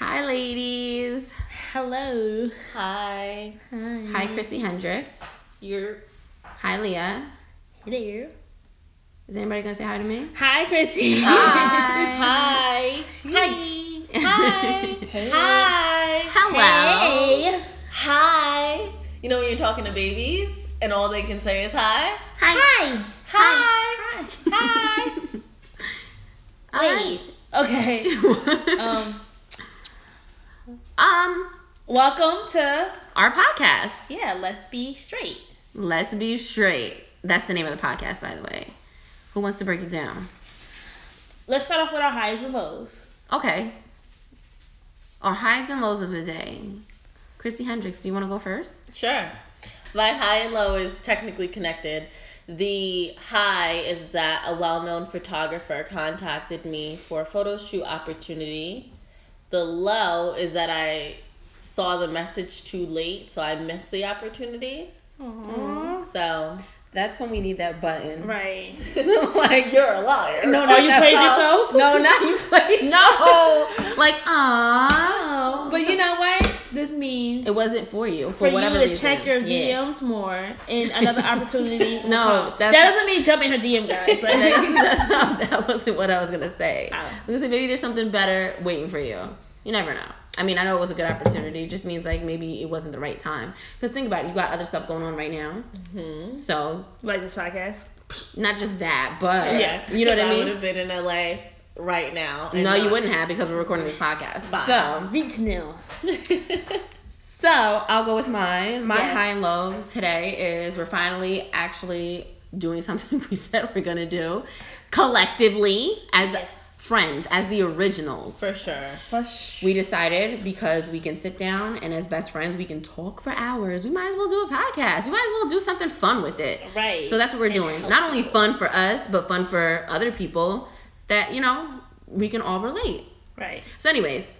Hi, ladies. Hello. Hi. Hi. Hi, Chrissy Hendricks. You're Hi, Leah. Hello. Is anybody gonna say hi to me? Hi, Chrissy. Hi. hi. Hi. Hi. Hi. Hello. Hey. Hi. You know when you're talking to babies and all they can say is hi. hi? Hi. Hi. Hi. Wait. Okay. Um. Um, Welcome to our podcast. yeah. Let's be straight. Let's be straight. That's the name of the podcast, by the way. Who wants to break it down? Let's start off with our highs and lows. Okay. Our highs and lows of the day. Christy Hendricks, do you want to go first? Sure. My high and low is technically connected. The high is that a well known photographer contacted me for a photo shoot opportunity. The low is that I saw the message too late, so I missed the opportunity. So, That's when we need that button. Right. like, you're a liar. No, Oh, you played yourself? No, not you played. No. like, ah. Oh, but you know what? This means It wasn't for you for, for you whatever to reason. check your Yeah. DMs more, and another opportunity. No, that's- that doesn't mean jumping her DM, guys. Like, That's not, that wasn't what I was gonna say. Oh. I was gonna say maybe there's something better waiting for you. You never know. I mean, I know it was a good opportunity. It just means like maybe it wasn't the right time. Because think about it, you got other stuff going on right now. Mm-hmm. So like this podcast. not just that, but Yeah. you know what I mean? I would have been in LA right now. No, you wouldn't have because we're recording this podcast. Fine. So Beats nil. So I'll go with mine. My Yes. high and low today is we're finally actually doing something we said we're gonna do collectively as Yeah. Friends, as the originals. For sure. Push. We decided because we can sit down and as best friends we can talk for hours. We might as well do a podcast. We might as well do something fun with it. Right. So that's what we're And doing. Not only fun for us, but fun for other people that you know we can all relate. Right. So, anyways,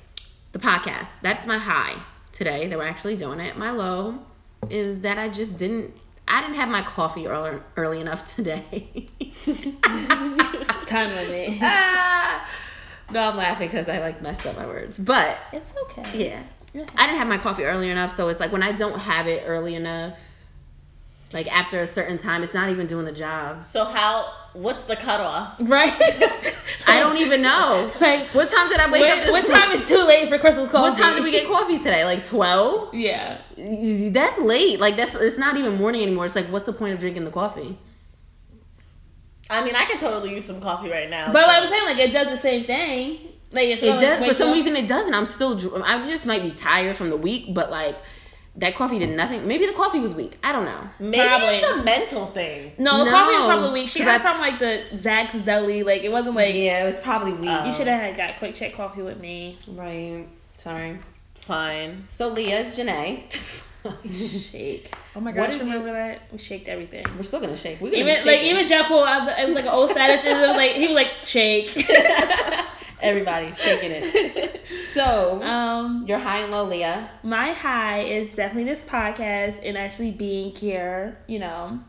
the podcast. That's my high today that we're actually doing it. My low is that I just didn't. I didn't have my coffee early, early enough today. Time limit. Ah. no, I'm laughing because I like messed up my words. But It's okay. yeah, I didn't have my coffee early enough. So it's like when I don't have it early enough, like after a certain time, it's not even doing the job. So, how, what's the cutoff? Right. I don't even know. like What time did I wake up what, this what time is too late for Crystal's coffee? What time did we get coffee today? Like twelve. Yeah. That's late. Like that's it's not even morning anymore. It's like what's the point of drinking the coffee? I mean, I could totally use some coffee right now. But so- like I'm saying, like it does the same thing. Like it's It does for some up- reason it doesn't. I'm still I just might be tired from the week, but like that coffee did nothing. Maybe the coffee was weak. I don't know. maybe Probably. it's a mental thing. No, the No, coffee was probably weak. She got I- from like the Zach's Deli. Like it wasn't like yeah, it was probably weak. you should have got QuickChek coffee with me. right. Sorry. Fine. So Leah, Janae. Shake. Oh my What gosh, did you- that? We shaked everything. We're still gonna shake. We're gonna Even be like even Jeff Paul, I- it was like an old status. and It was like he was like shake. everybody shaking it. So um, your high and low, Leah. my high is definitely this podcast and actually being here. You know,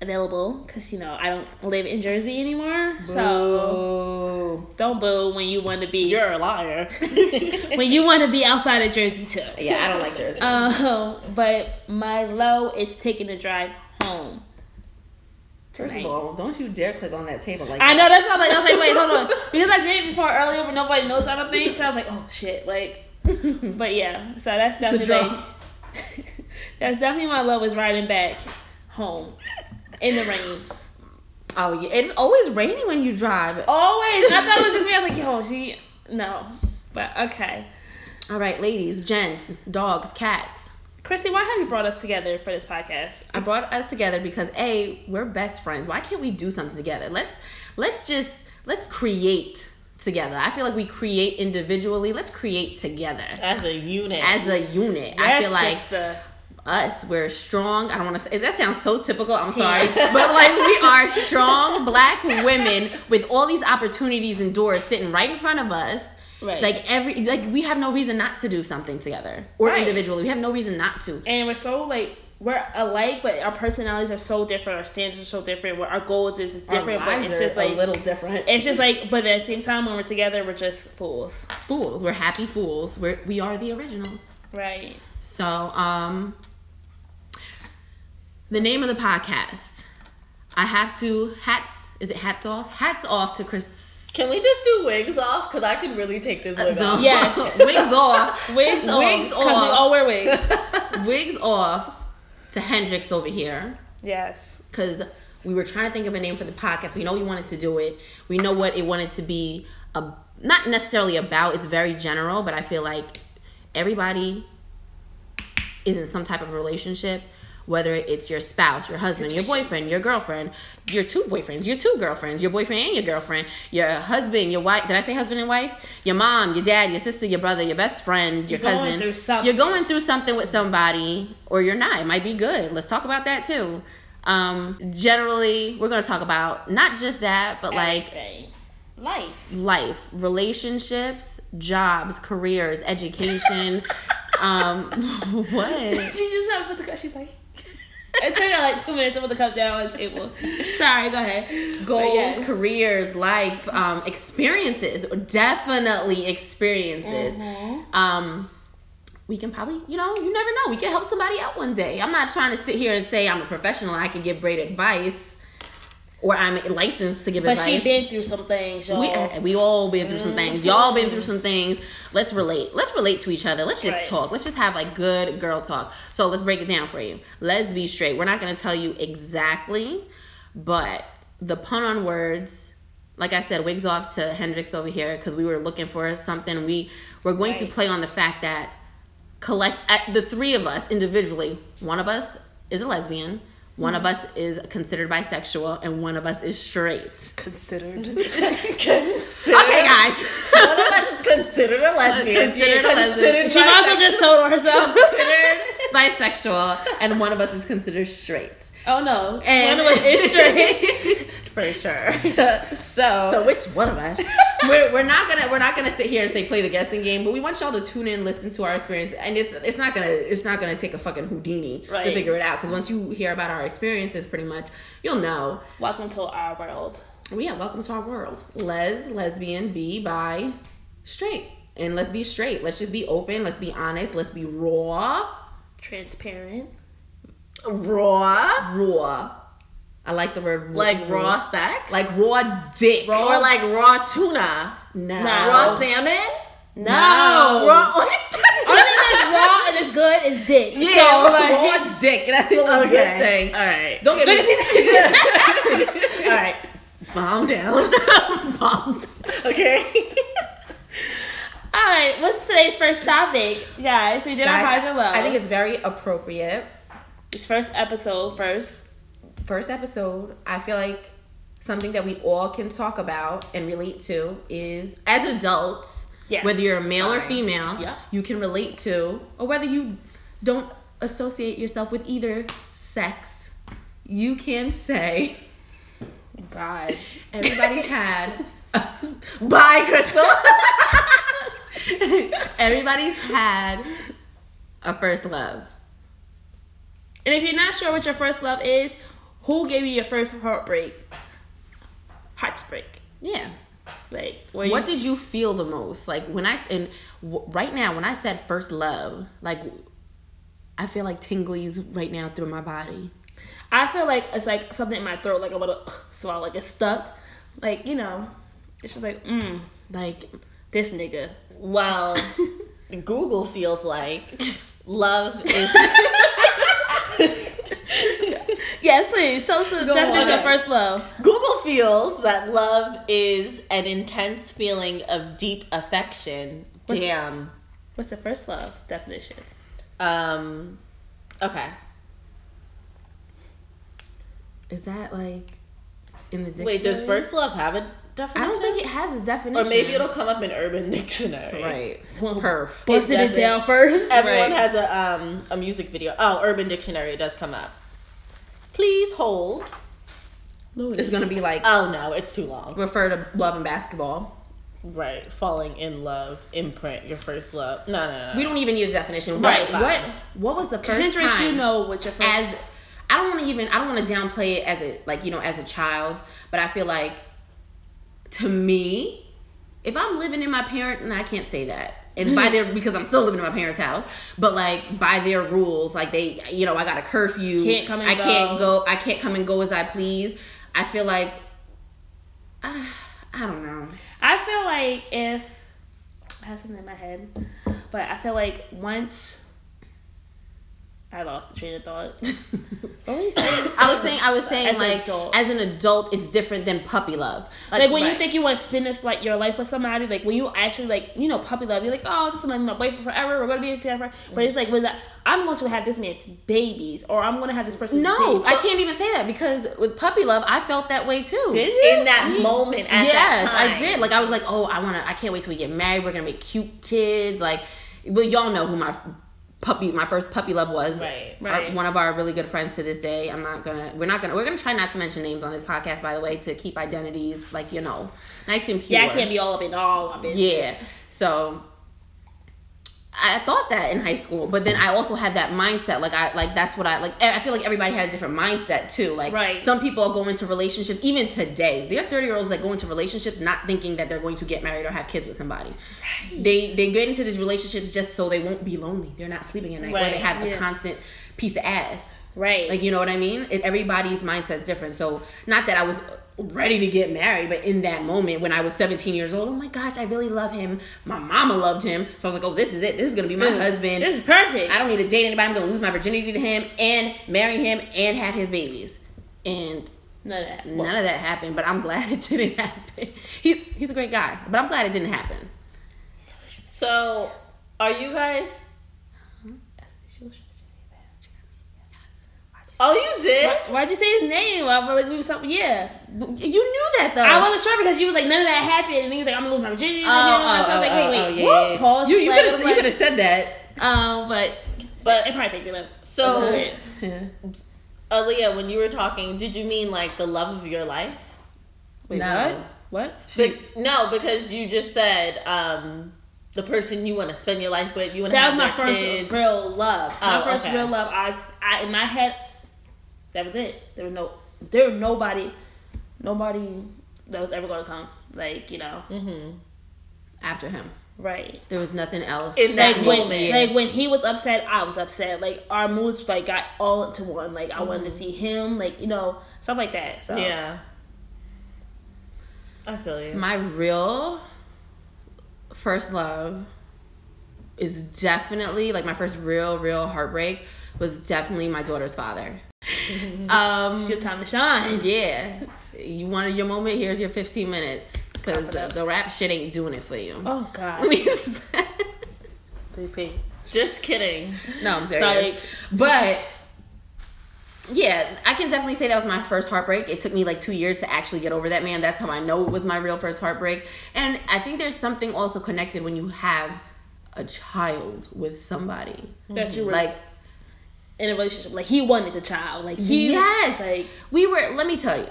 available because you know I don't live in Jersey anymore. So don't boo when you want to be You're a liar. when you want to be outside of Jersey too. yeah, I don't like Jersey. Um, but my low is taking a drive home. First of all, don't you dare click on that table like I that. know that's was like, I was like, wait, hold on, because I did it before earlier, but nobody knows I don't think. So I was like, oh shit, like. But yeah, so that's definitely that's definitely my love is riding back home in the rain. Oh yeah, it's always raining when you drive. Always, I thought it was just me. I was like, yo, she no, but okay. All right, ladies, gents, dogs, cats. Chrissy, why have you brought us together for this podcast? I brought us together because a we're best friends. Why can't we do something together? Let's let's just let's create together. I feel like we create individually. Let's create together As a unit. as a unit. I feel like sister. us, we're strong. I don't want to say that sounds so typical. I'm sorry, but like we are strong black women with all these opportunities and doors sitting right in front of us. Right. Like every like we have no reason not to do something together or Right. individually. We have no reason not to. and we're so like we're alike, but our personalities are so different. Our standards are so different. Our goals is, different. But it's just like a little different. it's just like, but at the same time, when we're together, we're just fools, fools. We're happy fools. We're we are the originals. right? So, um, the name of the podcast. I have to hats. Is it hats off? Hats off to Chris. Can we just do wigs off? Because I could really take this wig Don't- off. Yes. wigs off. Wigs, off. Wigs 'cause we off. all wear wigs. wigs off to Hendrix over here yes. because we were trying to think of a name for the podcast. We know we wanted to do it. We know what it wanted to be. A, not necessarily about. It's very general, but I feel like everybody is in some type of relationship. Whether it's your spouse, your husband, your boyfriend, your girlfriend, your two boyfriends, your two girlfriends, your boyfriend and your girlfriend, your husband, your wife. Did I say husband and wife? Your mom, your dad, your sister, your brother, your best friend, your You're going cousin. through something. You're going through something with somebody, or you're not. It might be good. Let's talk about that too. Um, generally, we're gonna talk about not just that, but like Everything. life. life, relationships, jobs, careers, education. um, what? She just trying to put the. She's like. It took her like two minutes to put the cup down on the table. Sorry, go ahead. Goals, yeah. careers, life, um, experiences. Definitely experiences. Mm-hmm. Um, we can probably, you know, you never know. We can help somebody out one day. I'm not trying to sit here and say I'm a professional. I can give great advice, or I'm licensed to give But advice. But she been through some things, y'all. We we all been through some things. Y'all been through some things. Let's relate. Let's relate to each other. Let's just Right. talk. Let's just have like good girl talk. So let's break it down for you. Let's be straight. We're not gonna tell you exactly, but the pun on words. Like I said, wigs off to Hendrix over here because we were looking for something. We we're going to play on the fact that collect at the three of us individually. One of us is a lesbian. One of us is considered bisexual, and one of us is straight. considered. Consider, Okay, guys. One of us is considered a lesbian. Considered a lesbian. She might as just sold herself. considered bisexual, and one of us is considered straight. oh no. And One of us is straight. for sure. So, So which one of us? we're, we're not gonna we're not gonna sit here and say play the guessing game, but we want y'all to tune in, listen to our experience, and it's it's not gonna it's not gonna take a fucking Houdini to figure it out. Because once you hear about our experiences, pretty much you'll know. Welcome to our world. Well, yeah, welcome to our world. Les, lesbian, be bi, straight, and let's be straight. Let's just be open. Let's be honest. Let's be raw. Transparent. Raw? Raw. I like the word Like raw sex? like raw dick. or like raw tuna? no. Raw salmon? No. Raw oysters? Only thing that's raw and it's good is dick. Yeah, So, like, raw dick. That's the only good thing. All right. Don't get me. All All right. calm down. Calm down. Okay. all right, what's today's first topic, guys? We did our highs and lows. I think it's very appropriate. it's first episode first. First episode, I feel like something that we all can talk about and relate to is as adults, Yes. whether you're a male or female, Yeah. you can relate to, or whether you don't associate yourself with either sex, you can say God. everybody's had Bye, Crystal. everybody's had a first love. And if you're not sure what your first love is, who gave you your first heartbreak? Heartbreak. Yeah. Like, What you, did you feel the most? Like when I and w- right now when I said first love, like I feel like tinglies right now through my body. I feel like it's like something in my throat, like I'm gonna swallow, like it's stuck. Like, you know, it's just like, mm, Like this nigga. well, Google feels like love is. Yes, please. So, so Go definition on. of first love. Google feels that love is an intense feeling of deep affection. What's- Damn. What's the first love definition? Um. Okay. is that like in the dictionary? Wait, does first love have a definition? I don't think it has a definition. Or maybe it'll come up in Urban Dictionary. right. Perf. Busted it doesn't. down first. Everyone Right. has a um a music video. Oh, Urban Dictionary does come up. Please hold. It's gonna be like Oh no, it's too long. refer to love and basketball. Right, falling in love, imprint, your first love. No, no, no. We don't even need a definition. Right, What what what was the first Kendrick, time you know what your first. as I don't want to even I don't want to downplay it as a like you know as a child, but I feel like to me, if I'm living in my parent and I can't say that. And by their because I'm still living in my parents' house, but like by their rules, like they you know, I got a curfew. Can't come and I can't go. go I can't come and go as I please. I feel like uh, I don't know. I feel like if I have something in my head, but I feel like once I lost the train of thought. what were you saying? I was saying I was saying As an like adult. as an adult it's different than puppy love. Like when you think you want to spend this like your life with somebody, like when you actually like you know puppy love, you're like, oh, this is my, my boyfriend forever. We're gonna be together. But mm-hmm. it's like when that, I'm going to have this man's babies, or I'm gonna have this person. No, baby. I can't even say that because with puppy love, I felt that way too. Did you? in that mm-hmm. moment at yes, that time. I did. Like I was like, oh, I wanna, I can't wait till we get married. We're gonna make cute kids. Like, well, y'all know who my puppy, my first puppy love was. Right, Our- one of our really good friends to this day. I'm not gonna, we're not gonna, we're gonna try not to mention names on this podcast, by the way, to keep identities like you know, nice and pure. Yeah, I can't be all up in all my business. Yeah. So I thought that in high school, but then I also had that mindset. Like I like that's what I like. I feel like everybody had a different mindset too. Like Right. some people go into relationships even today. There are thirty year olds that go into relationships not thinking that they're going to get married or have kids with somebody. They they get into these relationships just so they won't be lonely. They're not sleeping at night, or they have a constant piece of ass. Right. Like you know what I mean? It, everybody's mindset's different. So not that I was ready to get married, but in that moment when I was 17 years old, oh my gosh, I really love him. My mama loved him, so I was like, oh, this is it. This is gonna be my husband. This is perfect. I don't need to date anybody. I'm gonna lose my virginity to him and marry him and have his babies. And None of that. none of that happened. But I'm glad it didn't happen. He's he's a great guy, but I'm glad it didn't happen. So, are you guys? Oh, you did. Why, why'd you say his name? I feel like we was something. Yeah, You knew that though. I wasn't sure because you was like none of that happened, and he was like, "I'm gonna lose my virginity." Oh, Oh, oh, so was like, oh, "Wait, oh, wait, oh, yeah, what?" yeah. Pause. You you could have you like- have said that. Um, but But it probably picked it up. so, Okay. Yeah. Aaliyah, when you were talking, did you mean like the love of your life? Wait, No. what? What? Be- no, because you just said um, the person you want to spend your life with. You want to That have was my first kids. real love. My Oh, first okay. real love. I, I in my head, that was it. There was no, there was nobody, nobody that was ever gonna come. Like you know, Mm-hmm. After him, right? there was nothing else. In that Like when, moment. like when he was upset, I was upset. Like our moods like got all into one. Like I wanted to see him. Like you know stuff like that. So Yeah. I feel you. My real first love is definitely like my first real, real heartbreak was definitely my daughter's father. um, it's your time to shine. yeah, you wanted your moment. Here's your 15 minutes because the, the rap shit ain't doing it for you. Oh God. Let me- PP. Just kidding. no, I'm serious. Sorry. But yeah, I can definitely say that was my first heartbreak. It took me like two years to actually get over that man. That's how I know it was my real first heartbreak. And I think there's something also connected when you have a child with somebody. That you were Like in a relationship. Like he wanted the child. Like he yes, Like we were. Let me tell you.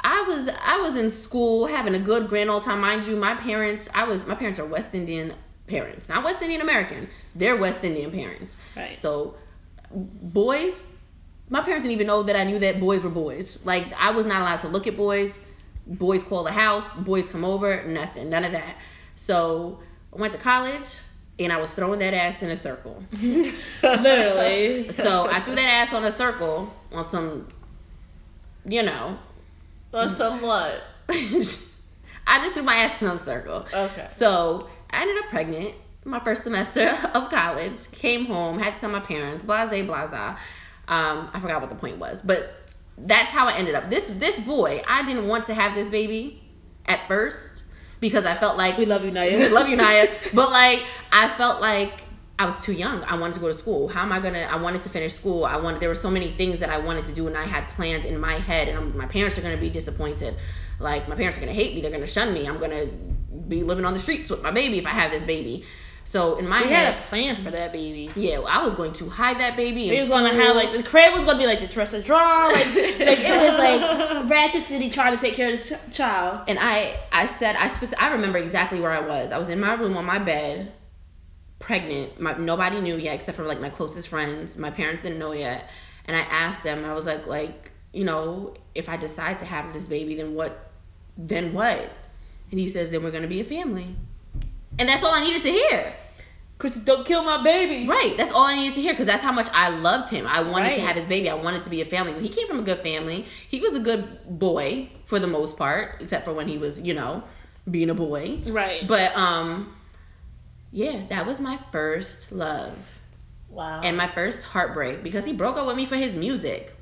I was I was in school having a good grand old time. Mind you, my parents I was my parents are West Indian parents, not West Indian American. They're West Indian parents. Right. So boys, my parents didn't even know that I knew that boys were boys. Like I was not allowed to look at boys. Boys call the house. Boys come over. Nothing. None of that. So I went to college and I was throwing that ass in a circle. literally. So I threw that ass on a circle on some, you know, Or somewhat. I just threw my ass in a circle. Okay. So I ended up pregnant my first semester of college. Came home, had to tell my parents, blase, blase. Um, I forgot what the point was, but that's how I ended up. This this boy, I didn't want to have this baby at first because I felt like we love you, Naya. We love you, Naya. But like, I felt like I was too young. I wanted to go to school. How am I gonna? I wanted to finish school. I wanted. There were so many things that I wanted to do, and I had plans in my head. And I'm, my parents are gonna be disappointed. Like my parents are gonna hate me. They're gonna shun me. I'm gonna be living on the streets with my baby if I have this baby. So in my We head, had a plan for that baby. yeah, I was going to hide that baby. In was gonna have like the crib was gonna be like the dresser drawer, like like it was like Ratchet City trying to take care of this ch- child. and I I said I spec- I remember exactly where I was. I was in my room on my bed, pregnant. My nobody knew yet except for like my closest friends. My parents didn't know yet, and I asked them. I was like like you know if I decide to have this baby, then what? Then what? And he says then we're gonna be a family, and that's all I needed to hear. Chris, don't kill my baby. Right. That's all I needed to hear because that's how much I loved him. I wanted Right. to have his baby. I wanted to be a family. He came from a good family. He was a good boy for the most part, except for when he was, you know, being a boy. Right. But um yeah, that was my first love Wow. and my first heartbreak because he broke up with me for his music.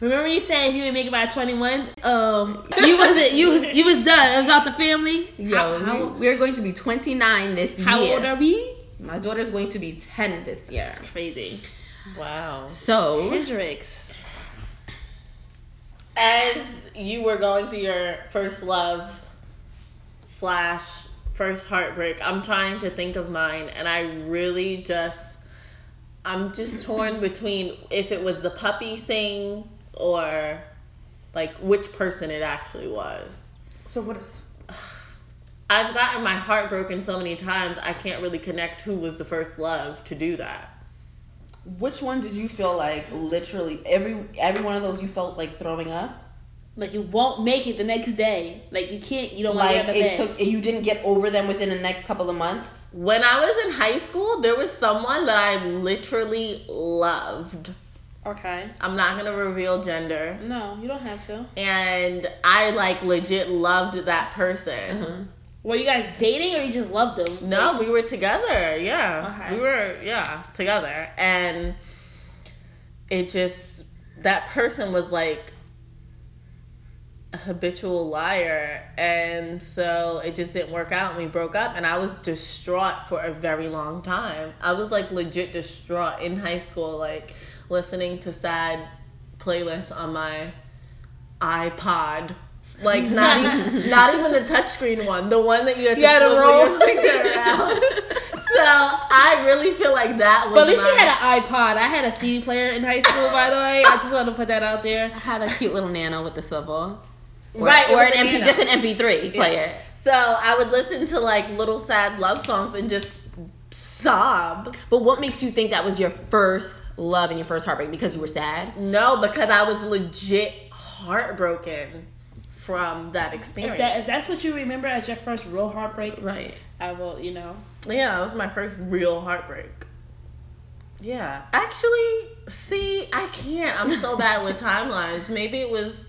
Remember you said you would make it by twenty one? Um, you wasn't. You was you was done. It was about the family. Yo, how, how, we, are going to be 29 this year. how old are we? My daughter's going to be 10 this year. It's crazy. wow. So, Hendrix. As you were going through your first love slash first heartbreak, I'm trying to think of mine, and I really just, I'm just torn between if it was the puppy thing or like which person it actually was. so what is I've gotten my heart broken so many times, I can't really connect who was the first love to do that. Which one did you feel like literally every every one of those you felt like throwing up? Like you won't make it the next day. Like you can't. You don't Like to it took you didn't get over them within the next couple of months? When I was in high school, there was someone that I literally loved. Okay. I'm not gonna reveal gender. No, you don't have to. And I like legit loved that person. Uh-huh. Were you guys dating or you just loved them? No, we were together. Yeah. Okay. We were, yeah, together. And it just, that person was like a habitual liar. And so it just didn't work out and we broke up. And I was distraught for a very long time. I was like legit distraught in high school, like listening to sad playlists on my iPod. Like not even not even the touchscreen one, the one that you had to You had to swivel roll. your finger around. so I really feel like that was. But at least my, you had an iPod. I had a CD player in high school, by the way. I just want to put that out there. I had a cute little nano with the swivel. Or, Right, or an MP, nano. just an MP3 player. So I would listen to like little sad love songs and just sob. But what makes you think that was your first love and your first heartbreak? Because you were sad? No, because I was legit heartbroken from that experience. If, that, if that's what you remember as your first real heartbreak, Right. I will, you know. Yeah, that was my first real heartbreak. Yeah. Actually, see, I can't. I'm so bad with timelines. Maybe it was.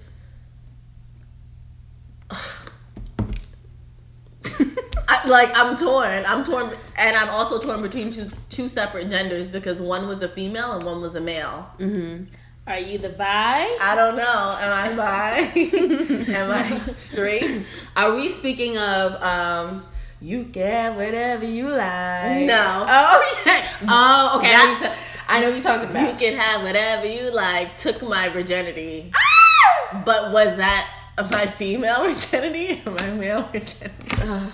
I, like I'm torn. I'm torn, and I'm also torn between two two separate genders because one was a female and one was a male. Mm-hmm. Are you the bi? I don't know. Am I bi? Am I straight? Are we speaking of um you can have whatever you like? No. Oh yeah. Oh okay. I know, That- you ta- I know what you're talking about. You can have whatever you like. Took my virginity. But was that my female virginity or my male virginity?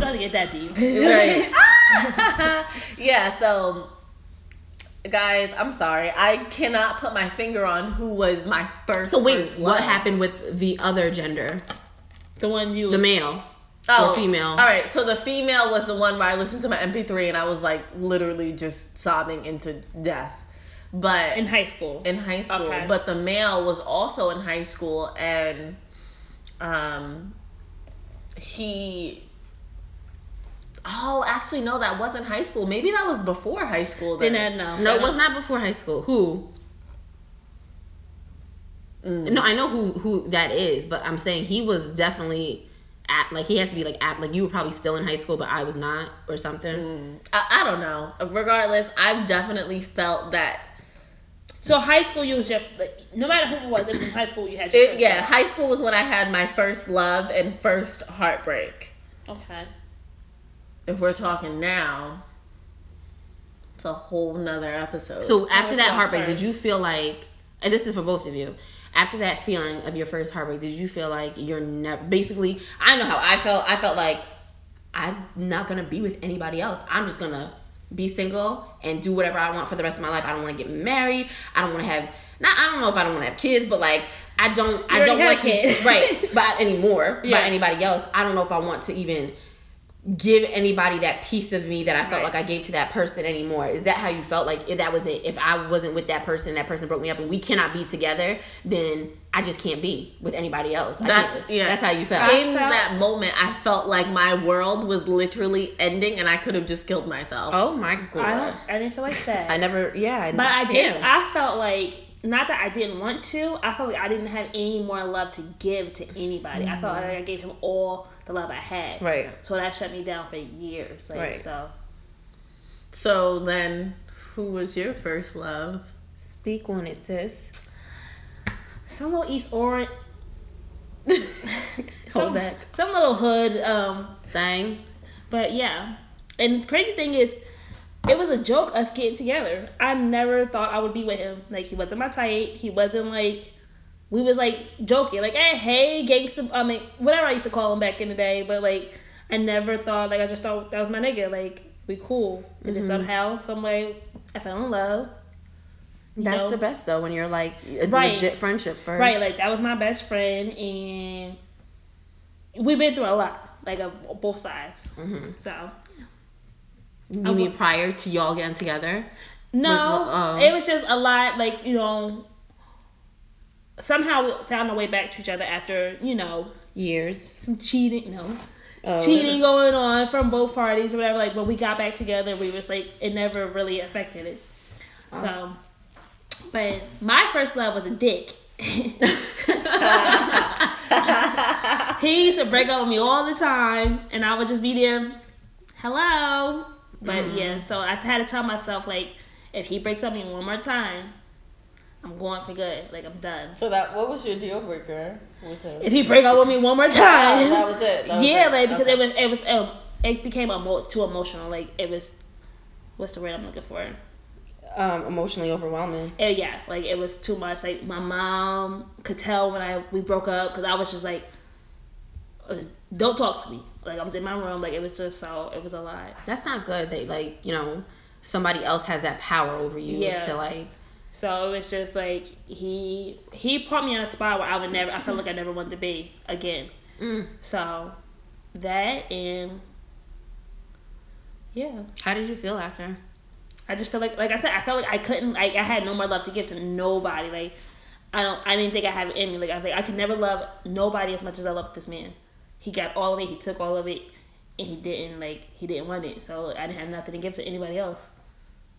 Ugh. I'm trying to get that deep. right. yeah, so guys, I'm sorry. I cannot put my finger on who was my first. So wait, first what happened with the other gender? The one you The male. Oh, or female? All right, so the female was the one where I listened to my MP3 and I was like literally just sobbing into death. But in high school. in high school. Okay. But the male was also in high school and um he Oh, actually no, that wasn't high school. Maybe that was before high school then. Then uh, no. No, it was not before high school. Who? Mm. No, I know who who that is, but I'm saying he was definitely at like he had to be like at like you were probably still in high school, but I was not or something. I, I don't know. Regardless, I've definitely felt that So high school, you was just like, no matter who it was, it was in high school you had your it, first yeah, love. high school was when I had my first love and first heartbreak. Okay. If we're talking now, it's a whole nother episode. So after that your heartbreak, did you feel like and this is for both of you. After that feeling of your first heartbreak, did you feel like you're never basically I know how I felt. I felt like I'm not gonna be with anybody else. I'm just gonna be single and do whatever I want for the rest of my life. I don't want to get married. I don't want to have. Not. I don't know if I don't want to have kids, but like I don't. I don't have want kids. Right. But anymore. Yeah. By anybody else. I don't know if I want to even give anybody that piece of me that I felt Right. like I gave to that person anymore. Is that how you felt? Like if that was it? If I wasn't with that person, that person broke me up, and we cannot be together, then I just can't be with anybody else. That's can't- yeah. That's how you felt. In felt- that moment, I felt like my world was literally ending, and I could have just killed myself. oh my god. don't. I didn't feel like that. I never. Yeah. I, But I did. I felt like not that I didn't want to. I felt like I didn't have any more love to give to anybody. I felt like I gave him all the love I had. Right. So that shut me down for years. Like Right. so. So then, who was your first love? Speak on it, sis. Some little East Orange. Hold some, back. Some little hood. Um. Thing. But yeah. And the crazy thing is, it was a joke us getting together. I never thought I would be with him. Like he wasn't my type. He wasn't like we was like joking, like hey, hey, gangsta. I mean, whatever I used to call him back in the day. But like, I never thought like I just thought that was my nigga. Like we cool. And then mm-hmm. somehow, some way, I fell in love. That's know? the best though when you're like a Right. legit friendship first. Right, like that was my best friend, and we've been through a lot, like of both sides. Mm-hmm. So you I mean prior to y'all getting together? No, With- oh. Um, it was just a lot. Like you know, somehow we found our way back to each other after you know Years. some cheating. No, Oh. cheating going on from both parties or whatever. Like when we got back together, we was like it never really affected it. Oh. So, but my first love was a dick. he used to break up with me all the time, and I would just be there, hello. But mm-hmm. yeah, so I had to tell myself like, if he breaks up with me one more time, I'm going for good. Like I'm done. So that what was your deal breaker with him? If he break up with me one more time, that was it. That was yeah, it. like because Okay. it was it was um, it became emo- too emotional. Like it was, what's the word I'm looking for? Um, emotionally overwhelming. Uh, yeah, like it was too much. Like my mom could tell when I we broke up because I was just like, was, "Don't talk to me." Like I was in my room. Like it was just so it was a lot. That's not good. That like you know somebody else has that power over you Yeah. to like. So it was just like he he put me in a spot where I would never. I felt like I never wanted to be again. Mm. So that and yeah. How did you feel after? I just feel like, like I said, I felt like I couldn't, like I had no more love to give to nobody. Like I don't, I didn't think I have it in me. Like I was like, I could never love nobody as much as I loved this man. He got all of it. He took all of it, and he didn't like he didn't want it. So I didn't have nothing to give to anybody else.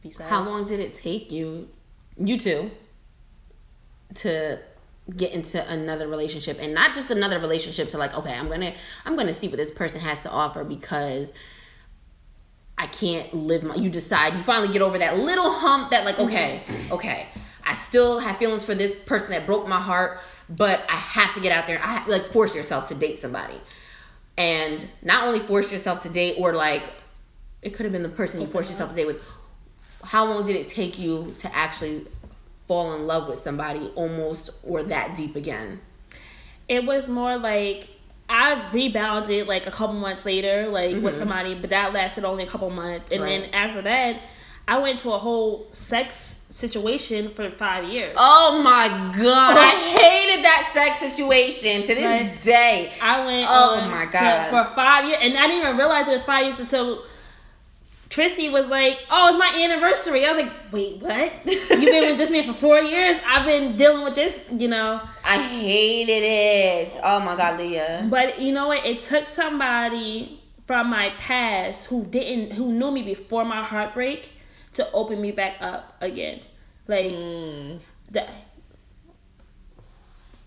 Besides, How long did it take you, you two, to get into another relationship and not just another relationship to like okay i'm gonna i'm gonna see what this person has to offer because i can't live my you decide you finally get over that little hump that like okay mm-hmm. okay i still have feelings for this person that broke my heart but i have to get out there. I have like force yourself to date somebody. And not only force yourself to date or like it could have been the person you forced yourself to date with how long did it take you to actually fall in love with somebody almost or that deep again it was more like I rebounded like a couple months later, like with mm-hmm. somebody, but that lasted only a couple months, and Right. then after that, I went to a whole sex situation for five years. oh my god i hated that sex situation to this Right. day I went. Oh my to- God. for five years, and I didn't even realize it was five years until Chrissy was like, "Oh, it's my anniversary." I was like, "Wait, what? You've been with this man for four years? I've been dealing with this, you know." i hated it oh my god leah But you know what? It took somebody from my past who didn't, who knew me before my heartbreak, to open me back up again. Like mm. the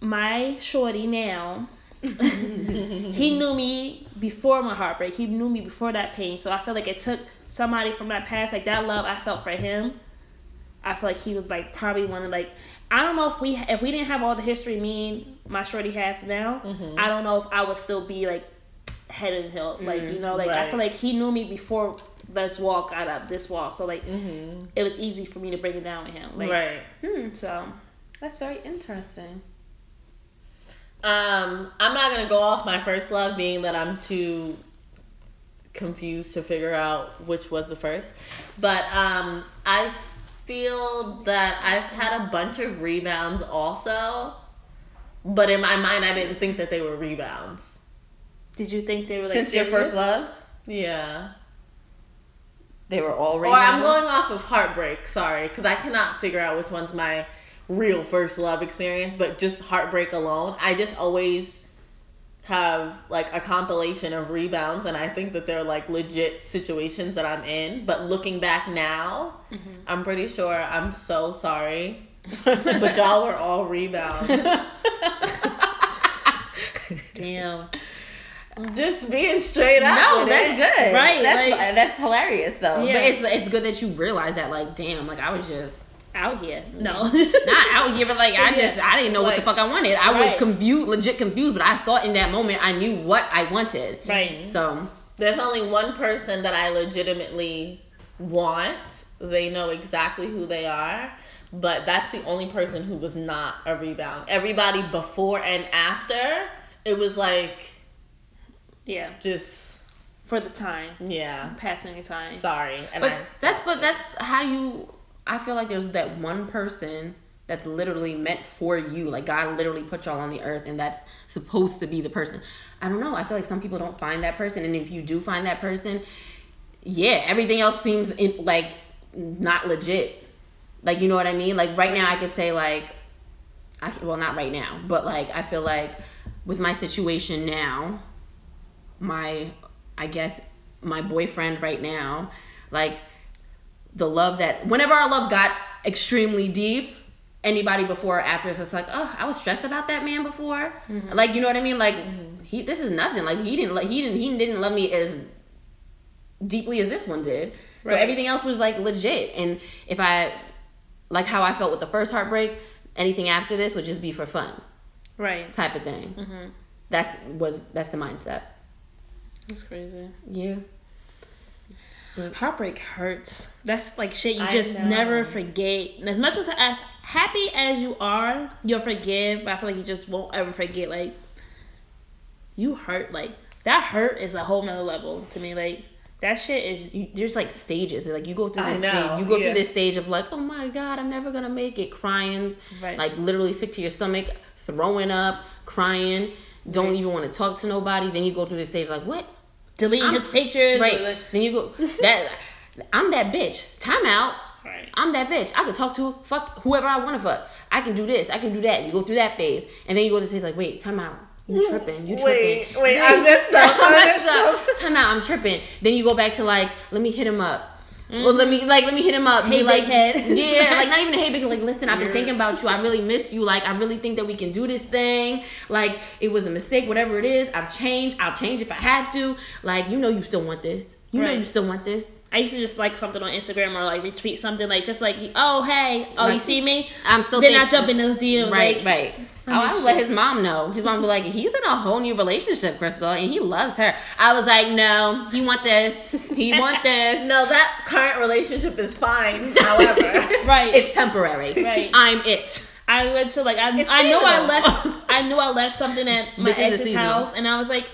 my shorty now. he knew me before my heartbreak. He knew me before that pain. So I feel like it took somebody from that past, like that love I felt for him. I feel like he was like probably one of like I don't know if we if we didn't have all the history me and my shorty have now. Mm-hmm. I don't know if I would still be like head and hill. Like mm-hmm. you know, like I feel like he knew me before this walk got up this wall. So like mm-hmm. it was easy for me to break it down with him. Like right. Hmm. so that's very interesting Um, I'm not gonna go off my first love being that I'm too confused to figure out which was the first. But um, I feel that I've had a bunch of rebounds also. But in my mind, I didn't think that they were rebounds. Did you think they were like Since your first love, Yeah. they were all Or I'm going off of heartbreak, sorry, because I cannot figure out which one's my real first love experience, but just heartbreak alone. I just always have like a compilation of rebounds, and I think that they're like legit situations that I'm in. But looking back now, mm-hmm. I'm pretty sure I'm so sorry. but y'all were all rebounds. Damn. Just being straight up. No, with that's it. good. Right, That's like- that's hilarious though. Yeah. But it's it's good that you realize that. Like, damn, like I was just Out here. No. not out here, but like I just Yeah. I didn't know what the fuck I wanted. I was confused, legit confused. But I thought in that moment I knew what I wanted. right. So There's only one person that I legitimately want. They know exactly who they are, but that's the only person who was not a rebound. Everybody before and after, it was like Yeah. just For the time. yeah. Passing the time. Sorry, and But I that's but that's how you. I feel like there's that one person that's literally meant for you. Like God literally put y'all on the earth, and that's supposed to be the person. I don't know. I feel like some people don't find that person, and if you do find that person, yeah, everything else seems in, like not legit. Like you know what I mean? Like right now, I could say like, I well not right now, but like I feel like with my situation now, my I guess my boyfriend right now, like the love that whenever our love got extremely deep, anybody before or after is just like, oh, I was stressed about that man before. Mm-hmm. Like you know what I mean? Like mm-hmm. he this is nothing. Like he didn't like he didn't he didn't love me as deeply as this one did. So everything else was like legit. And if I like how I felt with the first heartbreak, anything after this would just be for fun Right. type of thing. Mm-hmm. That's was that's the mindset. That's crazy. Yeah. Heartbreak hurts. That's like shit you just never forget. And as much as as happy as you are, you'll forgive. But I feel like you just won't ever forget. Like you hurt. Like that hurt is a whole nother level to me. Like that shit is. you, there's like stages. Like you go through this stage. You go yeah. through this stage of like, oh my god, I'm never gonna make it. Crying, Right. like literally sick to your stomach, throwing up, crying. Don't Right. even want to talk to nobody. Then you go through this stage like, what? Deleting I'm- his pictures. Right. Then you go that. I'm that bitch. Time out. right. I'm that bitch. I could talk to fuck whoever I want to fuck. I can do this. I can do that. You go through that phase, and then you go to say like, wait, time out. You mm. tripping? You Wait, tripping? wait, I messed up. I messed up. Time out. I'm tripping. Then you go back to like, let me hit him up. Well, let me like let me hit him up. Hey, Be like, big head. yeah, like not even a hey big head. Like, listen, I've been Yeah. thinking about you. I really miss you. Like, I really think that we can do this thing. Like, it was a mistake. Whatever it is, I've changed. I'll change if I have to. Like, you know, you still want this. You know, you still want this. I used to just like something on Instagram or like retweet something like just like oh hey oh you see me I'm still then I jump in those DMs Right, like right. Oh, I I miss would let his mom know. His mom would be like, he's in a whole new relationship, Crystal, and he loves her. I was like, no, he want this. He want this. No, that current relationship is fine. However, right It's temporary. Right. I'm it. I went to like I, It's I know I left I knew I left something at my Bitches ex's house and I was like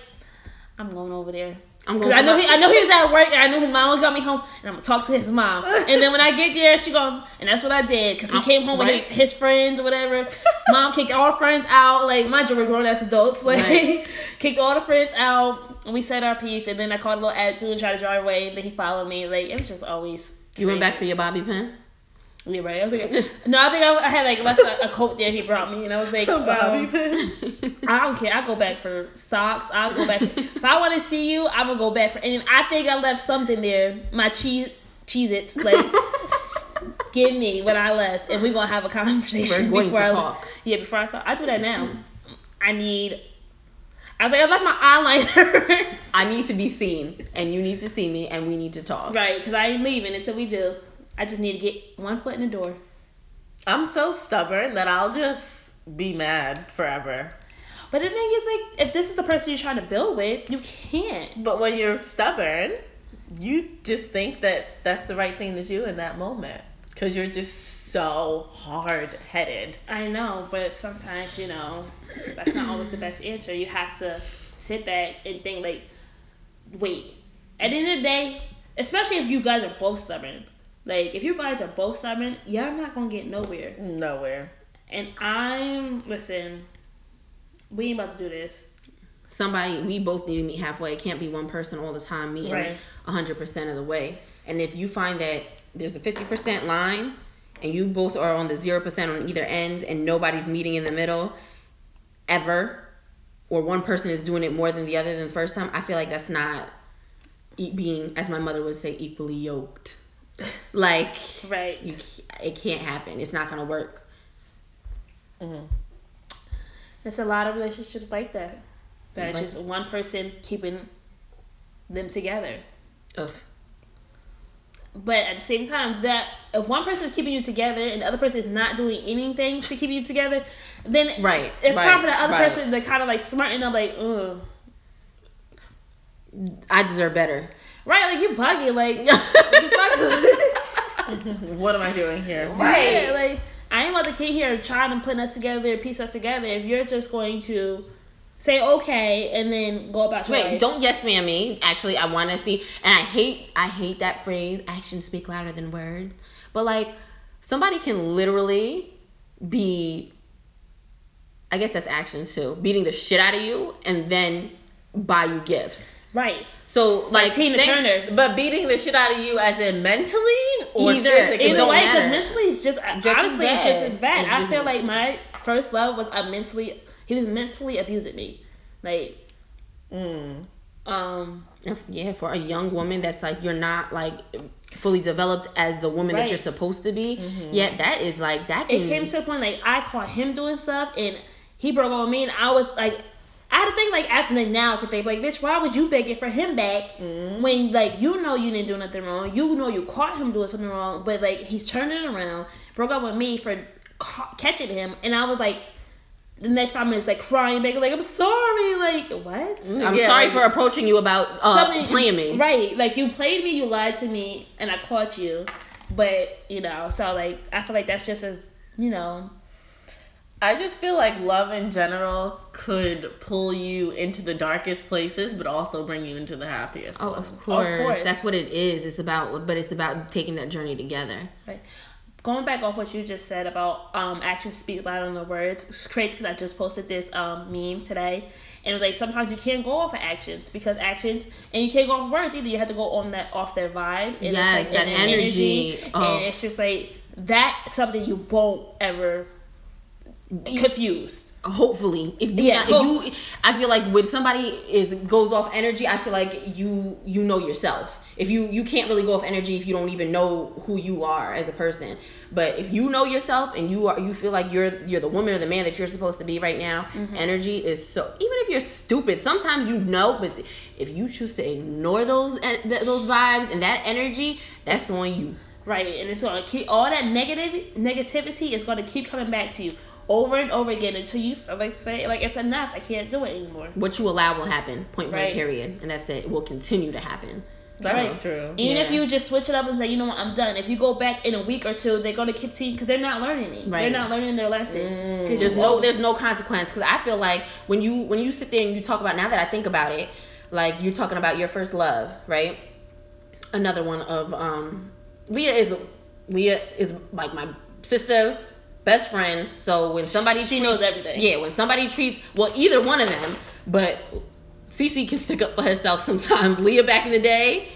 I'm going over there. I'm going. I know he, I know he was at work and I knew his mom was got me home and I'm gonna talk to his mom. And then when I get there she going and that's what I did because he Um, came home with his, his friends or whatever. Mom kicked all friends out. Like my we're grown ass adults. Like Right. kicked all the friends out and we said our piece. And then I called a little attitude and tried to drive away. And then he followed me. Like it was just always You went back for your bobby pin. Yeah, right. I was like, no, I think I, I had like left a, a coat there he brought me, and I was like, um. I don't care. I go back for socks. I'll go back. if I want to see you, I'm gonna go back for. And I think I left something there. My cheese, cheese its like. Give me when I left, and we're gonna have a conversation before I talk. Yeah, before I talk. I do that now. I need. I think I left my eyeliner. I need to be seen, and you need to see me, and we need to talk. right, because I ain't leaving until we do. I just need to get one foot in the door. I'm so stubborn that I'll just be mad forever. But the thing is, like, if this is the person you're trying to build with, you can't. But when you're stubborn, you just think that that's the right thing to do in that moment because you're just so hard headed. I know, but sometimes, you know, that's not always the best answer. You have to sit back and think, like, wait, At the end of the day, especially if you guys are both stubborn, like if you guys are both stubborn, y'all not gonna get nowhere. Nowhere. And I'm listen, we ain't about to do this. Somebody, we both need to meet halfway. It can't be one person all the time meeting Right. hundred percent of the way. And if you find that there's a fifty percent line, and you both are on the zero percent on either end, and nobody's meeting in the middle, ever, or one person is doing it more than the other than the first time, I feel like that's not e- being, as my mother would say, equally yoked. like Right. you, it can't happen. It's not gonna work. Mm-hmm. It's a lot of relationships like that. That it's Like- just one person keeping them together. Ugh. But at the same time, that if one person is keeping you together and the other person is not doing anything to keep you together, then Right, it's right, time for the other right. person to kind of like smarten up, like, ugh. I deserve better. Right, like you bugging, like. What am I doing here? right, like I ain't about to keep here trying to put us together, piece us together. If you're just going to say okay and then go about your Wait, life. don't yes man me. Actually, I want to see, and I hate, I hate that phrase. Actions speak louder than words. But like, somebody can literally be. I guess that's actions too. Beating the shit out of you and then buy you gifts. Right, So like, Tina think- Turner. But beating the shit out of you as in mentally or Either- physically? it Either way, because mentally it's just, as honestly it's just as bad. I just- feel like my first love was a mentally he was mentally abusing me, like Mm. um Yeah, for a young woman that's like you're not like fully developed as the woman Right. that you're supposed to be. Yeah, that is like that. Can, it came to a point like I caught him doing stuff and he broke on me and I was like I had to think like after like now I could think like bitch why would you begging for him back when like you know you didn't do nothing wrong you know you caught him doing something wrong but like he's turned it around broke up with me for ca- catching him and I was like the next five minutes like crying begging like I'm sorry like what I'm Yeah, sorry like- for approaching you about uh, playing me. Right. Like you played me, you lied to me, and I caught you. But, you know, so like I feel like that's just as you know I just feel like love in general could pull you into the darkest places, but also bring you into the happiest. Oh, ones. of course. course. That's what it is. It's about, but it's about taking that journey together. right. Going back off what you just said about um actions speak louder than the words. It's crazy because I just posted this um meme today. And it was like sometimes you can't go off of actions because actions and you can't go off words either. You have to go on that off their vibe. And Yes, it's like that and their energy. Oh. And it's just like that's something you won't ever confused. Hopefully, if you, Yeah, if you, I feel like when somebody is goes off energy, I feel like you you know yourself. If you you can't really go off energy if you don't even know who you are as a person. But if you know yourself and you are you feel like you're you're the woman or the man that you're supposed to be right now, Mm-hmm. energy is so. Even if you're stupid, sometimes you know. But if you choose to ignore those en- those vibes and that energy, that's on you. Right, and it's gonna keep all that negative negativity is gonna keep coming back to you over and over again until you like say like it's enough. I can't do it anymore. What you allow will happen. Point blank. Right. Period. And that's it. It will continue to happen. That's Right. true. Even if you just switch it up and say, you know what, I'm done. If you go back in a week or two, they're gonna keep continue because they're not learning it. They're not learning their lesson. 'Cause there's no there's no consequence because I feel like when you when you sit there and you talk about now that I think about it, like you're talking about your first love, right? Another one of um Leah is Leah is like my sister, best friend. So when somebody She treats- knows everything. Yeah, when somebody treats well either one of them, but Cece can stick up for herself sometimes. Leah back in the day,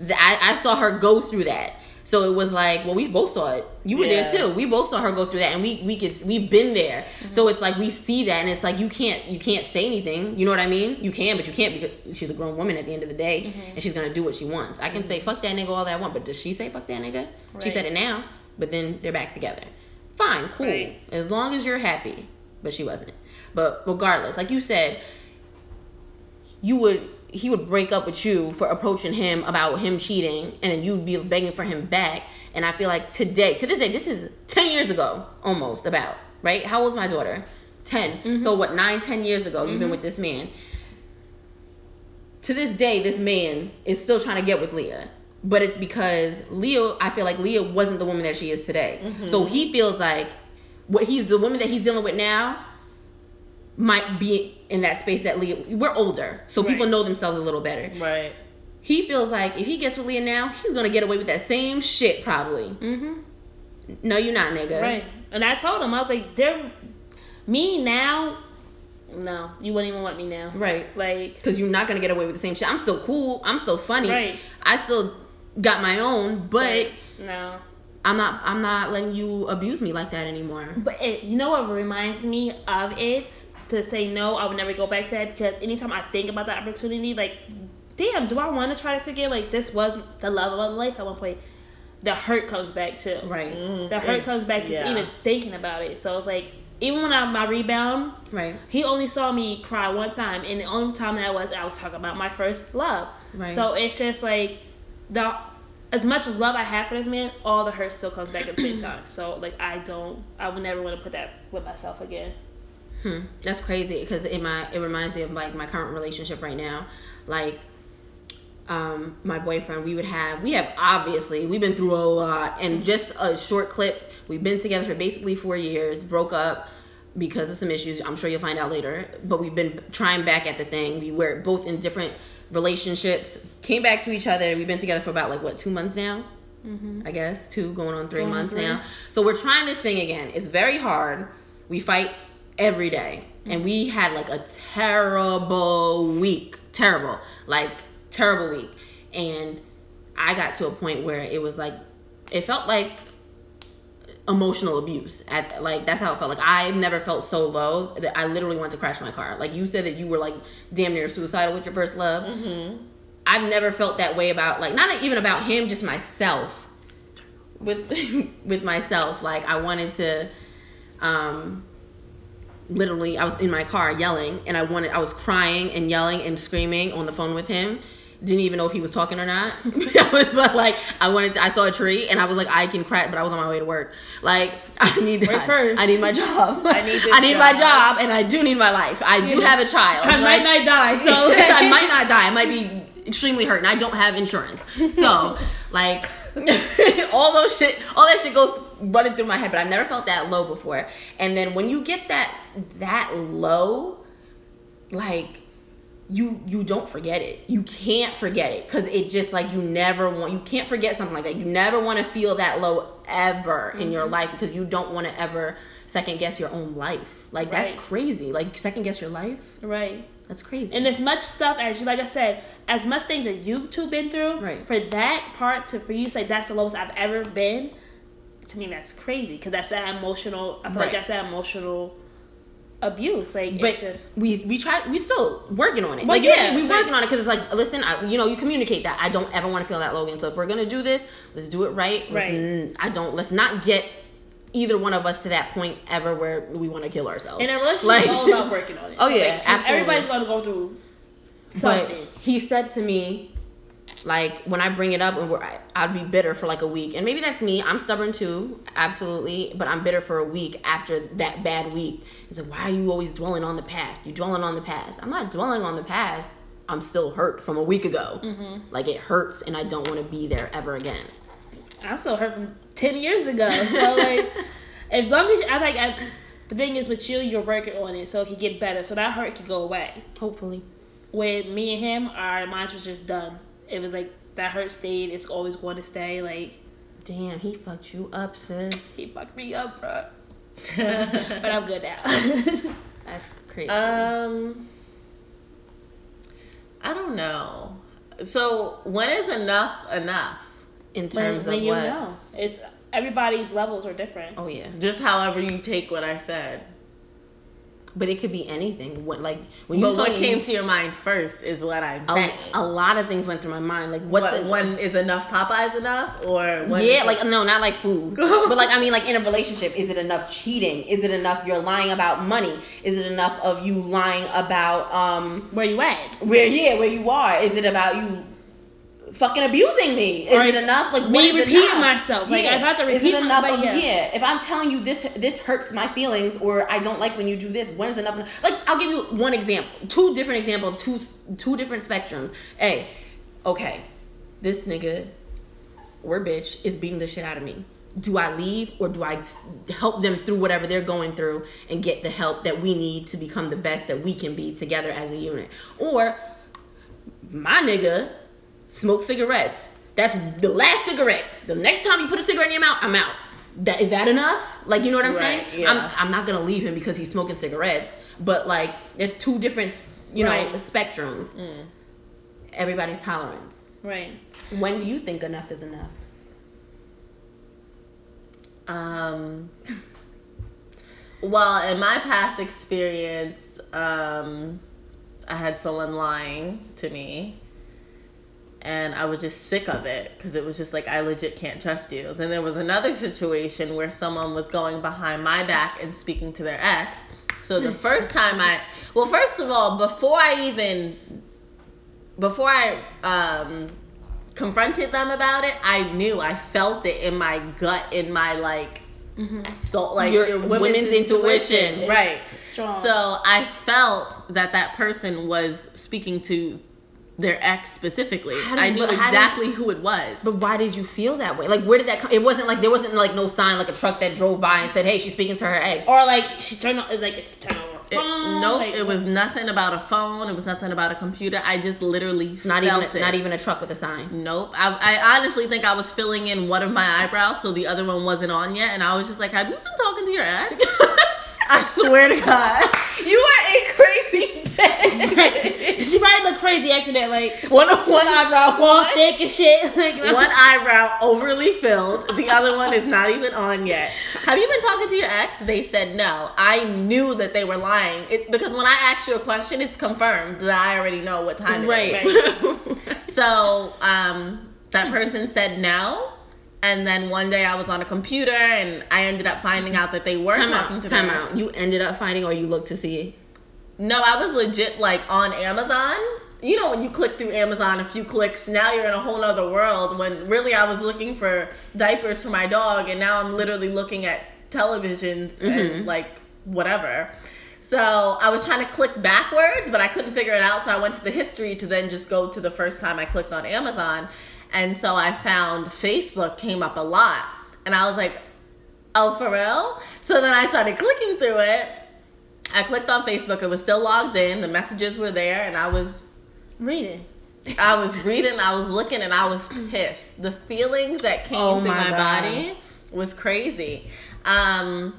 I, I saw her go through that. So it was like, well, we both saw it. You were Yeah. there too. We both saw her go through that, and we we could we've been there. Mm-hmm. So it's like we see that, and it's like you can't you can't say anything. You know what I mean? You can, but you can't because she's a grown woman at the end of the day, mm-hmm. and she's gonna do what she wants. I can mm-hmm. say fuck that nigga all that I want, but does she say fuck that nigga? She said it now, but then they're back together. Fine, cool, Right. as long as you're happy. But she wasn't. But regardless, like you said, you would he would break up with you for approaching him about him cheating and then you'd be begging for him back. And i feel like today to this day this is 10 years ago almost about right? How old old's my daughter? 10 mm-hmm. so what nine, ten years ago you've been mm-hmm. with this man. To this day this man is still trying to get with leah but it's because Leo, i feel like leah wasn't the woman that she is today so he feels like what he's the woman that he's dealing with now might be in that space that Leah we're older, so people Right. know themselves a little better. Right. he feels like if he gets with Leah now, he's gonna get away with that same shit probably. Mm-hmm. No, you're not, nigga. Right. And I told him, I was like, they're me now. No, you wouldn't even want me now. Right. Like, Because you're not gonna get away with the same shit. I'm still cool. I'm still funny. Right. I still got my own, but no. I'm not. I'm not letting you abuse me like that anymore. But it, you know what reminds me of it? To say no, I would never go back to that because anytime I think about that opportunity, like, damn, do I want to try this again? Like, this was the love of my life at one point. The hurt comes back too. Right. The mm-hmm. hurt comes back just Yeah. even thinking about it. So it's like, even when I my rebound, Right. he only saw me cry one time, and the only time that was I was talking about my first love. Right. So it's just like the as much as love I have for this man, all the hurt still comes back at the same time. So like I don't, I would never want to put that with myself again. Hmm. That's crazy because in my it reminds me of like my current relationship right now. Like, um, my boyfriend, we would have we have obviously we've been through a lot and just a short clip. We've been together for basically four years. Broke up because of some issues. I'm sure you'll find out later. But we've been trying back at the thing. We were both in different relationships. Came back to each other. We've been together for about like what two months now. Mm-hmm. I guess two going on three Going on months now. So we're trying this thing again. It's very hard. We fight every day. And mm-hmm. we had like a terrible week. Terrible. Like terrible week. And I got to a point where it was like it felt like emotional abuse at like that's how it felt. Like i've never felt so low that i literally wanted to crash my car. Like you said that you were like damn near suicidal with your first love. I've never felt that way about like not even about him just myself. With with myself. Like i wanted to um literally i was in my car yelling and i wanted i was crying and yelling and screaming on the phone with him didn't even know if he was talking or not but like i wanted to, i saw a tree and i was like i can crack but i was on my way to work like i need I, first. I need my job I need this i need my job. job and i do need my life i do have a child I Like- might not die, so I might not die. I might be extremely hurt, and I don't have insurance. So, like, all those shit, all that shit goes running through my head. But I've never felt that low before. And then when you get that that low, like, you you don't forget it. You can't forget it because it just like you never want. You can't forget something like that. You never want to feel that low ever in your mm-hmm. life because you don't want to ever second guess your own life. Like that's crazy. Like second guess your life. right. That's crazy. And as much stuff as you, like I said, as much things that you two been through, Right. for that part to for you to say that's the lowest I've ever been, to me that's crazy because that's that emotional. I feel Right. like that's that emotional abuse. Like but it's just we we try we still working on it. Like you know, yeah, we working on it because it's like listen, I, you know, you communicate that I don't ever want to feel that Logan. So if we're gonna do this, let's do it right. Let's Right. n- I don't. Let's not get either one of us to that point ever where we want to kill ourselves. and a relationship Like- is all about working on it. Oh, yeah, like, absolutely. Everybody's gonna go through but something. he said to me, like when I bring it up, and we're, I'd be bitter for like a week, and maybe that's me. I'm stubborn too, absolutely, but I'm bitter for a week after that bad week. It's like, why are you always dwelling on the past? You dwelling on the past. I'm not dwelling on the past. I'm still hurt from a week ago. Mm-hmm. Like it hurts, and I don't want to be there ever again. I'm still hurt from ten years ago. So like, as long as I like, I, the thing is with you, you're working on it, so it can get better. So that hurt can go away. Hopefully, With me and him, our minds was just done. It was like that hurt stayed. It's always going to stay. Like damn, he fucked you up, sis. he fucked me up, bro. but I'm good now. That's crazy. Um, I don't know. So when is enough enough? In when, terms when of you what? know, it's everybody's levels are different. Oh yeah. Just however you take what I said. But it could be anything. What like when you But what me- came to your mind first is what I'm a, saying. a lot of things went through my mind. Like what's what, when is enough Popeyes enough or yeah, like no, not like food, but like I mean, like in a relationship, is it enough cheating? Is it enough you're lying about money? Is it enough of you lying about um Where you at? where yeah where you are? Is it about you fucking abusing me? Is Or it enough? Like me repeating myself. Like, if I have had to repeat. is it enough? of, yeah. yeah. If I'm telling you this this hurts my feelings, or I don't like when you do this, when is enough? Like I'll give you one example, two different examples, of two two different spectrums. A, okay, this nigga or bitch is beating the shit out of me. Do I leave or do I help them through whatever they're going through and get the help that we need to become the best that we can be together as a unit? Or my nigga smoke cigarettes. That's the last cigarette. The next time you put a cigarette in your mouth, I'm out. That is that enough? Like you know what I'm Right, saying? yeah. I'm I'm not gonna leave him because he's smoking cigarettes. But like, there's two different, you know, spectrums. Mm. Everybody's tolerance. Right. When do you think enough is enough? Um, well, in my past experience, um, I had someone lying to me, and I was just sick of it because it was just like I legit can't trust you. Then there was another situation where someone was going behind my back and speaking to their ex. So the first time I, well, first of all, before I even, before I um, confronted them about it, I knew, I felt it in my gut, in my like soul, like Your your women's intuition. right? Strong. So I felt that that person was speaking to their ex specifically. I knew how did- exactly who it was. But why did you feel that way? Like, where did that come? It wasn't like there wasn't like no sign, like a truck that drove by and said, "Hey, she's speaking to her ex." or like she turned on like it's turned on her It, phone. nope, like, it was nothing about a phone. It was nothing about a computer. I just literally not felt even it. not even a truck with a sign. Nope. I, I honestly think I was filling in one of my eyebrows, so the other one wasn't on yet, and I was just like, "Have you been talking to your ex?" I swear to God, You are a crazy bitch. she probably looked crazy after that, like one one eyebrow, all one. thick and shit. Like one eyebrow overly filled, the other one is not even on yet. Have you been talking to your ex? They said no. I knew that they were lying it, because when I ask you a question, it's confirmed that I already know what time it is. Right. So um, that person said no. And then one day I was on a computer and I ended up finding out that they were time talking out. to Time out. You ended up finding, or you looked to see. No, I was legit like on Amazon. You know when you click through Amazon a few clicks, now you're in a whole nother world. When really I was looking for diapers for my dog, and now I'm literally looking at televisions and mm-hmm. like whatever. So I was trying to click backwards, but I couldn't figure it out. So I went to the history to then just go to the first time I clicked on Amazon, and so I found Facebook came up a lot, and I was like, "Oh, for real?" So then I started clicking through it. I clicked on Facebook. It was still logged in. The messages were there, and I was reading. I was reading. I was looking, and I was pissed. The feelings that came Oh through my my, body was crazy. Um,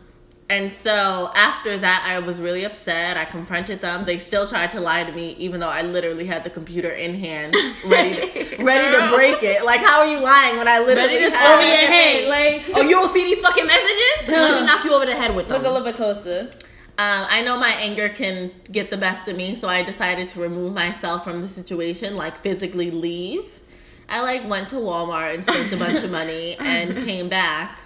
and so after that, I was really upset. I confronted them. They still tried to lie to me, even though I literally had the computer in hand, ready to, ready to break it. Like, how are you lying when I literally Ready to had Over your head, like Oh, you don't see these fucking messages? Let me knock you over the head with them. look a little bit closer. Um, I know my anger can get the best of me, so I decided to remove myself from the situation, like physically leave. I like went to Walmart and spent a bunch of money and came back.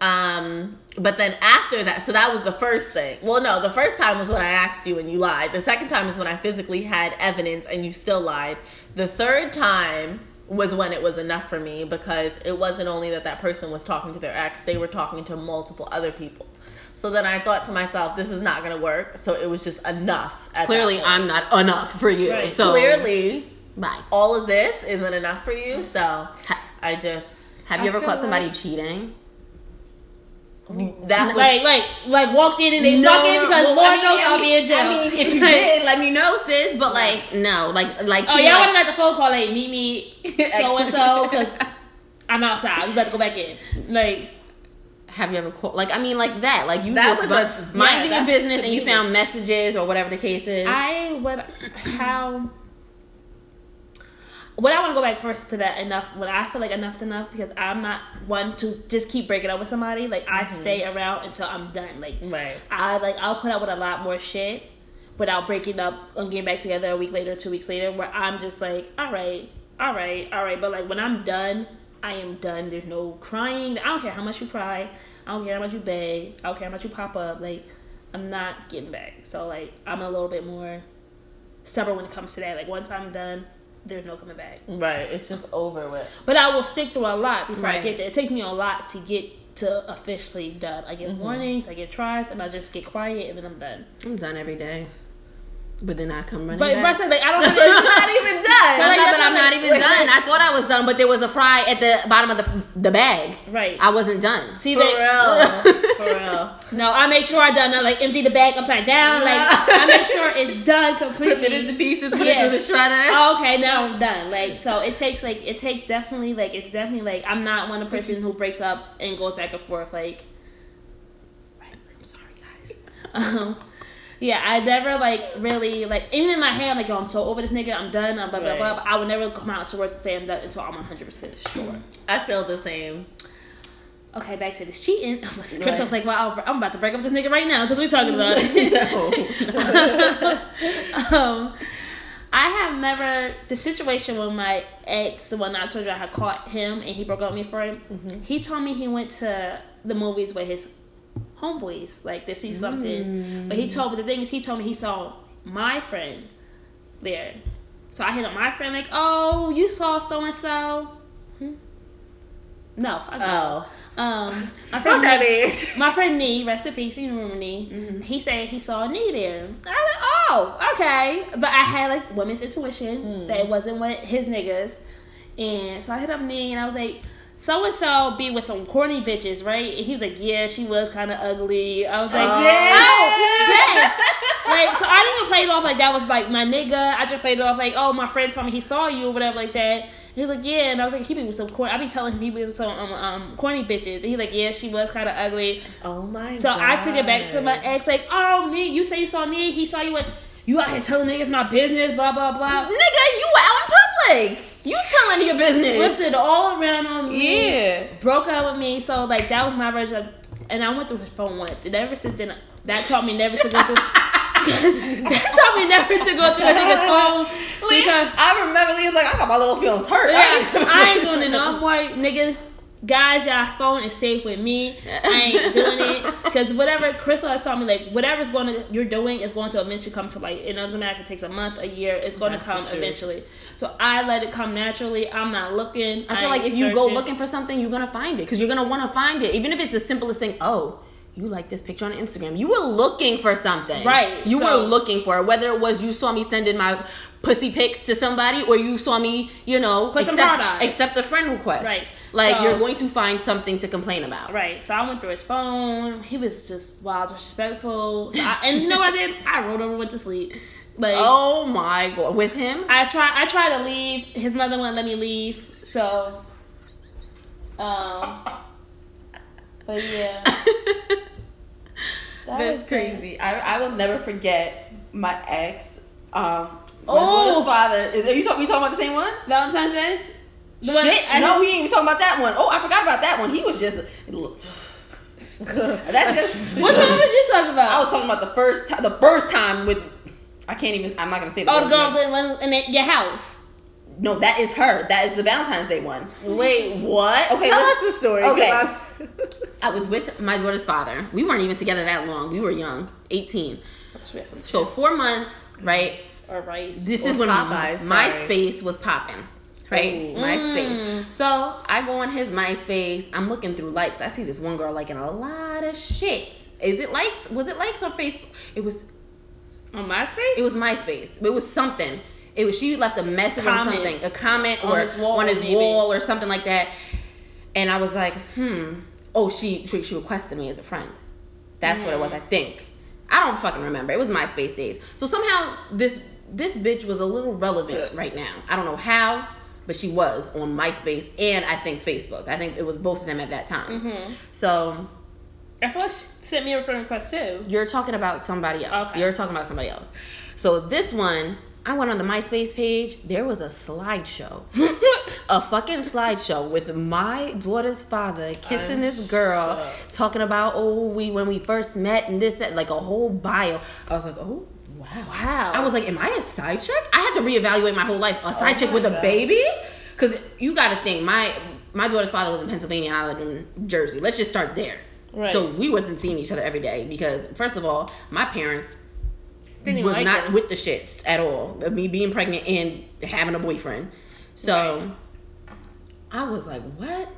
Um, but then after that, so that was the first thing. Well, no, the first time was when I asked you and you lied. The second time is when I physically had evidence and you still lied. The third time was when it was enough for me because it wasn't only that that person was talking to their ex, they were talking to multiple other people. So then I thought to myself, this is not going to work. So it was just enough. At Clearly. I'm not enough for you. Right. So clearly bye. all of this isn't enough for you. So I just Have I you ever caught somebody like- cheating? Mm-hmm. that was Like, like, like walked in and they No, fucking because well, Lord I mean, knows I I'll mean- be in jail. I mean, if you Like, did, let me know, sis. But like, no, like, like, Oh, she y'all like, would have got the phone call like meet me so and so because I'm outside. We about to go back in. Like, have you ever called? like, I mean, like that, like you That just was bu- a- minding yeah, your business and you found messages or whatever the case is. I would how. What I want to go back first to that enough. When I feel like enough's enough because I'm not one to just keep breaking up with somebody. Like I mm-hmm. stay around until I'm done. Like right. I like I'll put up with a lot more shit without breaking up and getting back together a week later, two weeks later, where I'm just like, all right, all right, all right. But like when I'm done, I am done. There's no crying. I don't care how much you cry. I don't care how much you beg. I don't care how much you pop up. Like I'm not getting back. So like I'm a little bit more stubborn when it comes to that. Like once I'm done, there's no coming back. Right. It's just over with. But I will stick through a lot before I get there. It takes me a lot to get to officially done. I get mm-hmm. warnings, I get tries, and I just get quiet, and then I'm done. I'm done every day, but then I come running But, back. but I said, like I don't have You're not even done. So, like, I'm not, but I'm not even done. I thought I was done, but there was a fry at the bottom of the the bag. Right. I wasn't done. See For that? real. For real. No, I make sure I done. I like empty the bag upside down. Like I make sure it's done completely. Put it into pieces. Put Yeah. it through the shredder. Oh, okay, now I'm done. Like, so it takes like it takes definitely like it's definitely like I'm not one of the person who breaks up and goes back and forth. Like, right, I'm sorry, guys. Um, yeah, I never like really like even in my head I'm like, yo, I'm so over this nigga. I'm done. I'm blah blah blah. But I would never come out to words and say I'm done until I'm 100 percent sure. I feel the same. Okay, back to this cheating. Right. was like, "Well, I'm about to break up this nigga right now because we're talking about it." um, I have never the situation with my ex when I told you I had caught him and he broke up with me for him. Mm-hmm. He told me he went to the movies with his homeboys, like to see something. But he told me the thing is he told me he saw my friend there. So I hit up my friend like, "Oh, you saw so and so." No, I Oh. um, my friend, that bitch. my friend Nee, rest in peace, you remember Nee. Mm-hmm. He said he saw Nee there. I was like, oh, okay. But I had like women's intuition Mm. that it wasn't with his niggas. And so I hit up Nee and I was like, so and so be with some corny bitches, right? And he was like, yeah, she was kind of ugly. I was like, Oh. oh, yeah. Like, so I didn't even play it off like that was like my nigga. I just played it off like, oh, my friend told me he saw you or whatever like that. He was like, yeah, and I was like, he be with some corny. I be telling him he be with some um, um corny bitches, and he like, yeah, she was kind of ugly. Oh my So god. I took it back to my ex, like, oh, me, you say you saw me, he saw you with, you out here telling niggas my business, blah blah blah. Nigga, you out in public. You telling your business. It all around on me. Yeah. broke up with me. So like that was my version. Of, and I went through his phone once, and ever since then, that taught me never to go through. that taught me never to go through a nigga's phone because I remember Lee was like, I got my little feelings hurt. yeah, I ain't doing it no more, niggas. Guys, y'all phone is safe with me. I ain't doing it because whatever Crystal has told me, like whatever's going to you're doing is going to eventually come to light. It doesn't matter if it takes a month, a year. It's going That's to come truth. eventually. So I let it come naturally. I'm not looking. I feel like if you go looking for something, you're gonna find it because you're gonna want to find it, even if it's the simplest thing. Oh, you like this picture on Instagram? You were looking for something, Right, You so- were looking for it, whether it was you saw me sending my pussy pics to somebody, or you saw me, you know, Put accept, accept a friend request. Right. Like So- you're going to find something to complain about. Right. So I went through his phone. He was just wild, disrespectful. So I, and you know what I did? I rolled over, went to sleep. Like Oh my god, with him? I tried. I tried to leave. His mother wouldn't let me leave. So, um, but yeah, That That's was crazy. I, I will never forget my ex. Um, my Oh. daughter's father. Is, are you talking? We talking about the same one? Valentine's Day. The Shit, I no, didn't- we ain't even talking about that one. Oh, I forgot about that one. He was just. That's just. Which one was you talking about? I was talking about the first time. The first time with. I can't even. I'm not gonna say the. oh, the girl's girl name. that in your house. No, that is her. That is the Valentine's Day one. Wait, what? Okay, Tell let's- the story. okay. I'm- I was with my daughter's father. We weren't even together that long. We were young, 18. So four months, right? or rice. This Or is when Popeyes, sorry. MySpace was popping. Right? Ooh. MySpace. So I go on his MySpace. I'm looking through likes. I see this one girl liking a lot of shit. Is it likes? Was it likes or Facebook? It was on MySpace. it was MySpace. It was something. It was she left a message Comments. on something, a comment On or his wall, on his maybe. wall or something like that. And I was like, hmm. Oh, she she, she requested me as a friend. That's what it was, I think. I don't fucking remember. It was MySpace days. So somehow this this bitch was a little relevant right now. I don't know how, but she was on MySpace and I think Facebook. I think it was both of them at that time. Mm-hmm. So I feel like she sent me a friend request too. you're talking about somebody else. Okay. You're talking about somebody else. So this one, I went on the MySpace page. There was a slideshow, a fucking slideshow with my daughter's father kissing I'm this girl, shocked. talking about oh we when we first met and this that like a whole bio. I was like oh wow Wow. I was like am I a side chick? I had to reevaluate my whole life. A side Oh chick with a baby? Because you got to think my my daughter's father lived in Pennsylvania and I lived in Jersey. Let's just start there. Right. So we wasn't seeing each other every day because first of all, my parents Didn't was like not her. with the shits at all. Of me being pregnant and having a boyfriend. So I was like, what?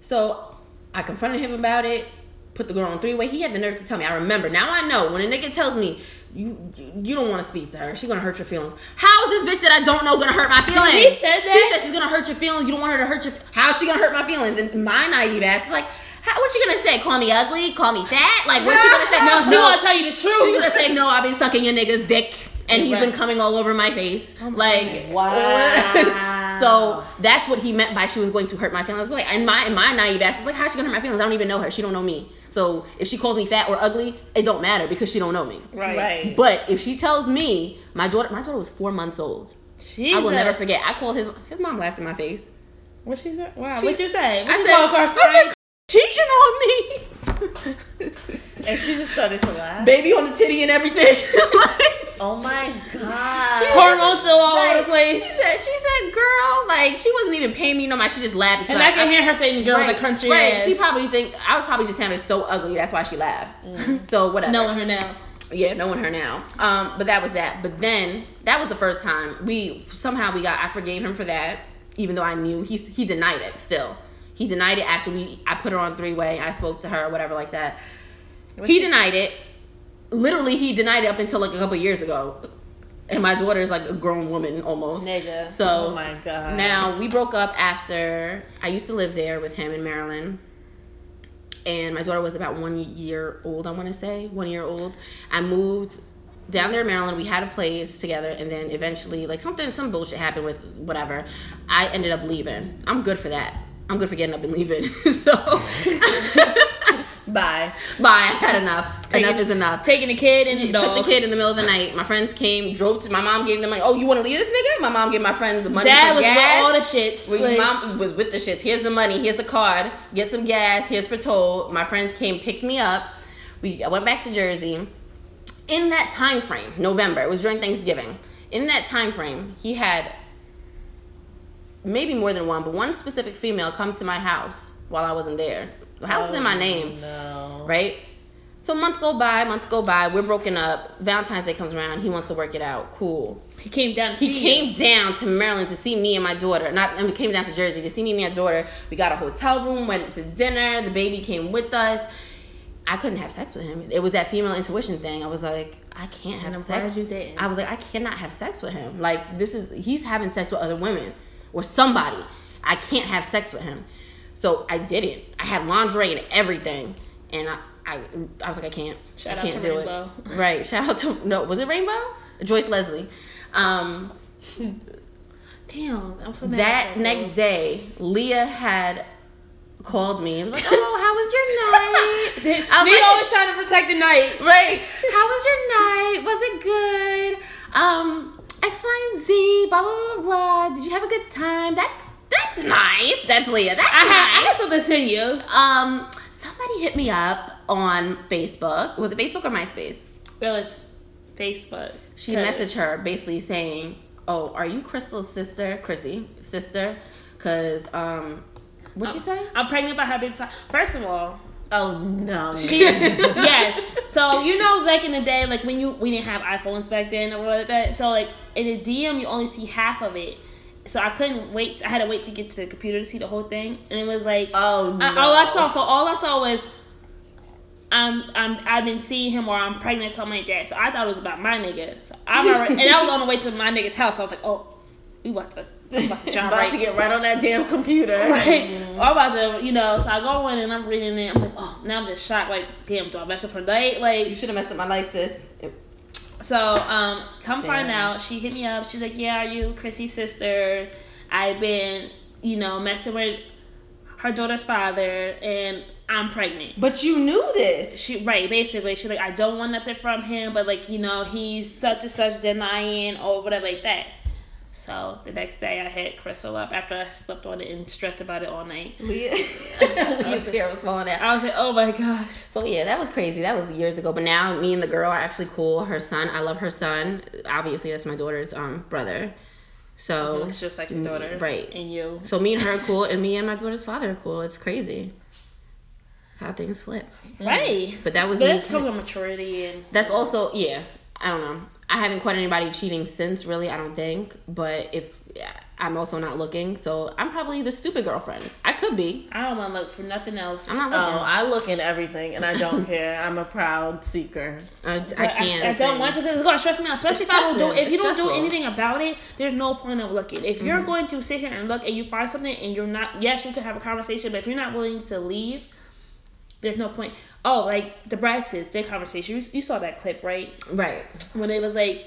So I confronted him about it, put the girl on three way. He had the nerve to tell me. I remember. Now I know when a nigga tells me you you, don't want to speak to her. She's gonna hurt your feelings. How is this bitch that I don't know gonna hurt my feelings? He said that? He said she's gonna hurt your feelings. You don't want her to hurt your. How's she gonna hurt my feelings? And my naive ass is like, how, what's she gonna say? Call me ugly? Call me fat? Like what's she gonna say? No, she want to tell you the She's truth. gonna say no. I've been sucking your nigga's dick, and he's been coming all over my face. Oh my like goodness. Wow. so that's what he meant by she was going to hurt my feelings. Like in my in my naive ass, it's like how's she gonna hurt my feelings? I don't even know her. She don't know me. So if she calls me fat or ugly, it don't matter because she don't know me. Right. Right. But if she tells me my daughter, my daughter was four months old. Jesus. I will never forget. I called his his mom laughed in my face. What she said? Wow. She- what you say? What I you said, I said cheating on me. And she just started to laugh. Baby on the titty and everything. Oh my god. Hormones still all over the place. She said, she said, girl, like she wasn't even paying me no mind. She just laughed because And I can hear her saying, "Girl, right, the country right. ass." She probably think I would probably just sounded so ugly. That's why she laughed. So whatever. knowing her now. Yeah, knowing her now. Um, but that was that. But then that was the first time we somehow we got. I forgave him for that, even though I knew he he denied it. Still, he denied it after we. I put her on three way. I spoke to her, or whatever like that. he denied it. Literally, he denied it up until like a couple years ago. And my daughter is like a grown woman almost. Nigga. So Oh my god. now we broke up after I used to live there with him in Maryland. And my daughter was about one year old, I want to say, one year old. I moved down there in Maryland. We had a place together, and then eventually, like something, some bullshit happened with whatever. I ended up leaving. I'm good for that. I'm good for getting up and leaving. so, Bye. bye. I had enough. Taking- enough is enough. Taking the kid and the took the kid in the middle of the night. My friends came, drove to. My mom gave them money. Oh, you want to leave this nigga? My mom gave my friends the money. Dad for was gas. with all the shits. Like- mom was with the shits. Here's the money. Here's the card. Get some gas. Here's for toll. My friends came, picked me up. We I went back to Jersey. In that time frame, November. It was during Thanksgiving. In that time frame, he had maybe more than one, but one specific female come to my house while I wasn't there. The house is in my oh, name No. right? So months go by, months go by, we're broken up. Valentine's Day comes around, he wants to work it out. Cool. he came down. To He came you. down to Maryland to see me and my daughter. Not I mean, came down to Jersey to see me and my daughter. We got a hotel room, went to dinner. The baby came with us. I couldn't have sex with him. It was that female intuition thing. I was like, I can't have And sex. you didn't. I was like, I cannot have sex with him. Like this is he's having sex with other women or somebody. I can't have sex with him. So I didn't. I had lingerie and everything, and I I, I was like, I can't. Shout I out can't to do Rainbow. it. Right. Shout out to no. Was it Rainbow? Joyce Leslie. Um, Damn, I'm so mad. that at next day, Leah had called me and was like, "Oh, how was your night?" Me like- always trying to protect the night. right. How was your night? Was it good? Um, X, Y, and Z. Blah blah blah blah. Did you have a good time? That's that's nice. That's Leah. That's nice. I have, I nice. have something to send you. Um, somebody hit me up on Facebook. Was it Facebook or MySpace? Well, it's Facebook. She messaged her basically saying, "Oh, are you Crystal's sister, Chrissy sister? Cause um, what she say? I'm pregnant by her big five. First of all, Oh no. she yes. So you know, back in the day, like when you we didn't have iPhones back then or like that. So like in a DM, you only see half of it. So I couldn't wait. I had to wait to get to the computer to see the whole thing, and it was like Oh no. I, all I saw. So all I saw was. I'm, I'm, I've been seeing him or I'm pregnant, something like that. So I thought it was about my nigga. So I'm already, and I was on the way to my nigga's house. So I was like, oh, we about to, we about to About right to get right on that damn computer. Right. I'm about to, you know, so I go in and I'm reading it. I'm like, oh, now I'm just shocked. Like, damn, do I mess up her date? Like, you should have messed up my life, sis. So, um, come find out. She hit me up. She's like, yeah, are you Chrissy's sister? I've been, you know, messing with her daughter's father, and I'm pregnant. But you knew this. She right, basically, she's like, I don't want nothing from him, but like, you know, he's such and such denying or whatever like that. So the next day, I hit Crystal up after I slept on it and stressed about it all night. Leah, you scared was falling out. I was like, oh my gosh. So yeah, that was crazy. That was years ago. But now me and the girl are actually cool. Her son, I love her son. Obviously, that's my daughter's um brother. So it's just like your daughter, Mm, right. And you. So me and her are cool, and me and my daughter's father are cool. It's crazy how things flip. Right. But that was But me. that's maturity and That's also yeah. I don't know. I haven't caught anybody cheating since really. I don't think. But if yeah, I'm also not looking, so I'm probably the stupid girlfriend. I could be. I don't want to look for nothing else. I'm not Oh. I look in everything and I don't care. I'm a proud seeker. I, I, can't. I, don't want to because it's gonna stress me out. Especially It's if I don't do stressful. if you It's don't do anything about it. There's no point of looking. If Mm-hmm. you're going to sit here and look and you find something and you're not, yes, you can have a conversation. But if you're not willing to leave, there's no point. Oh, like the Braxtons, their conversation. You, you saw that clip, right? Right. When it was like,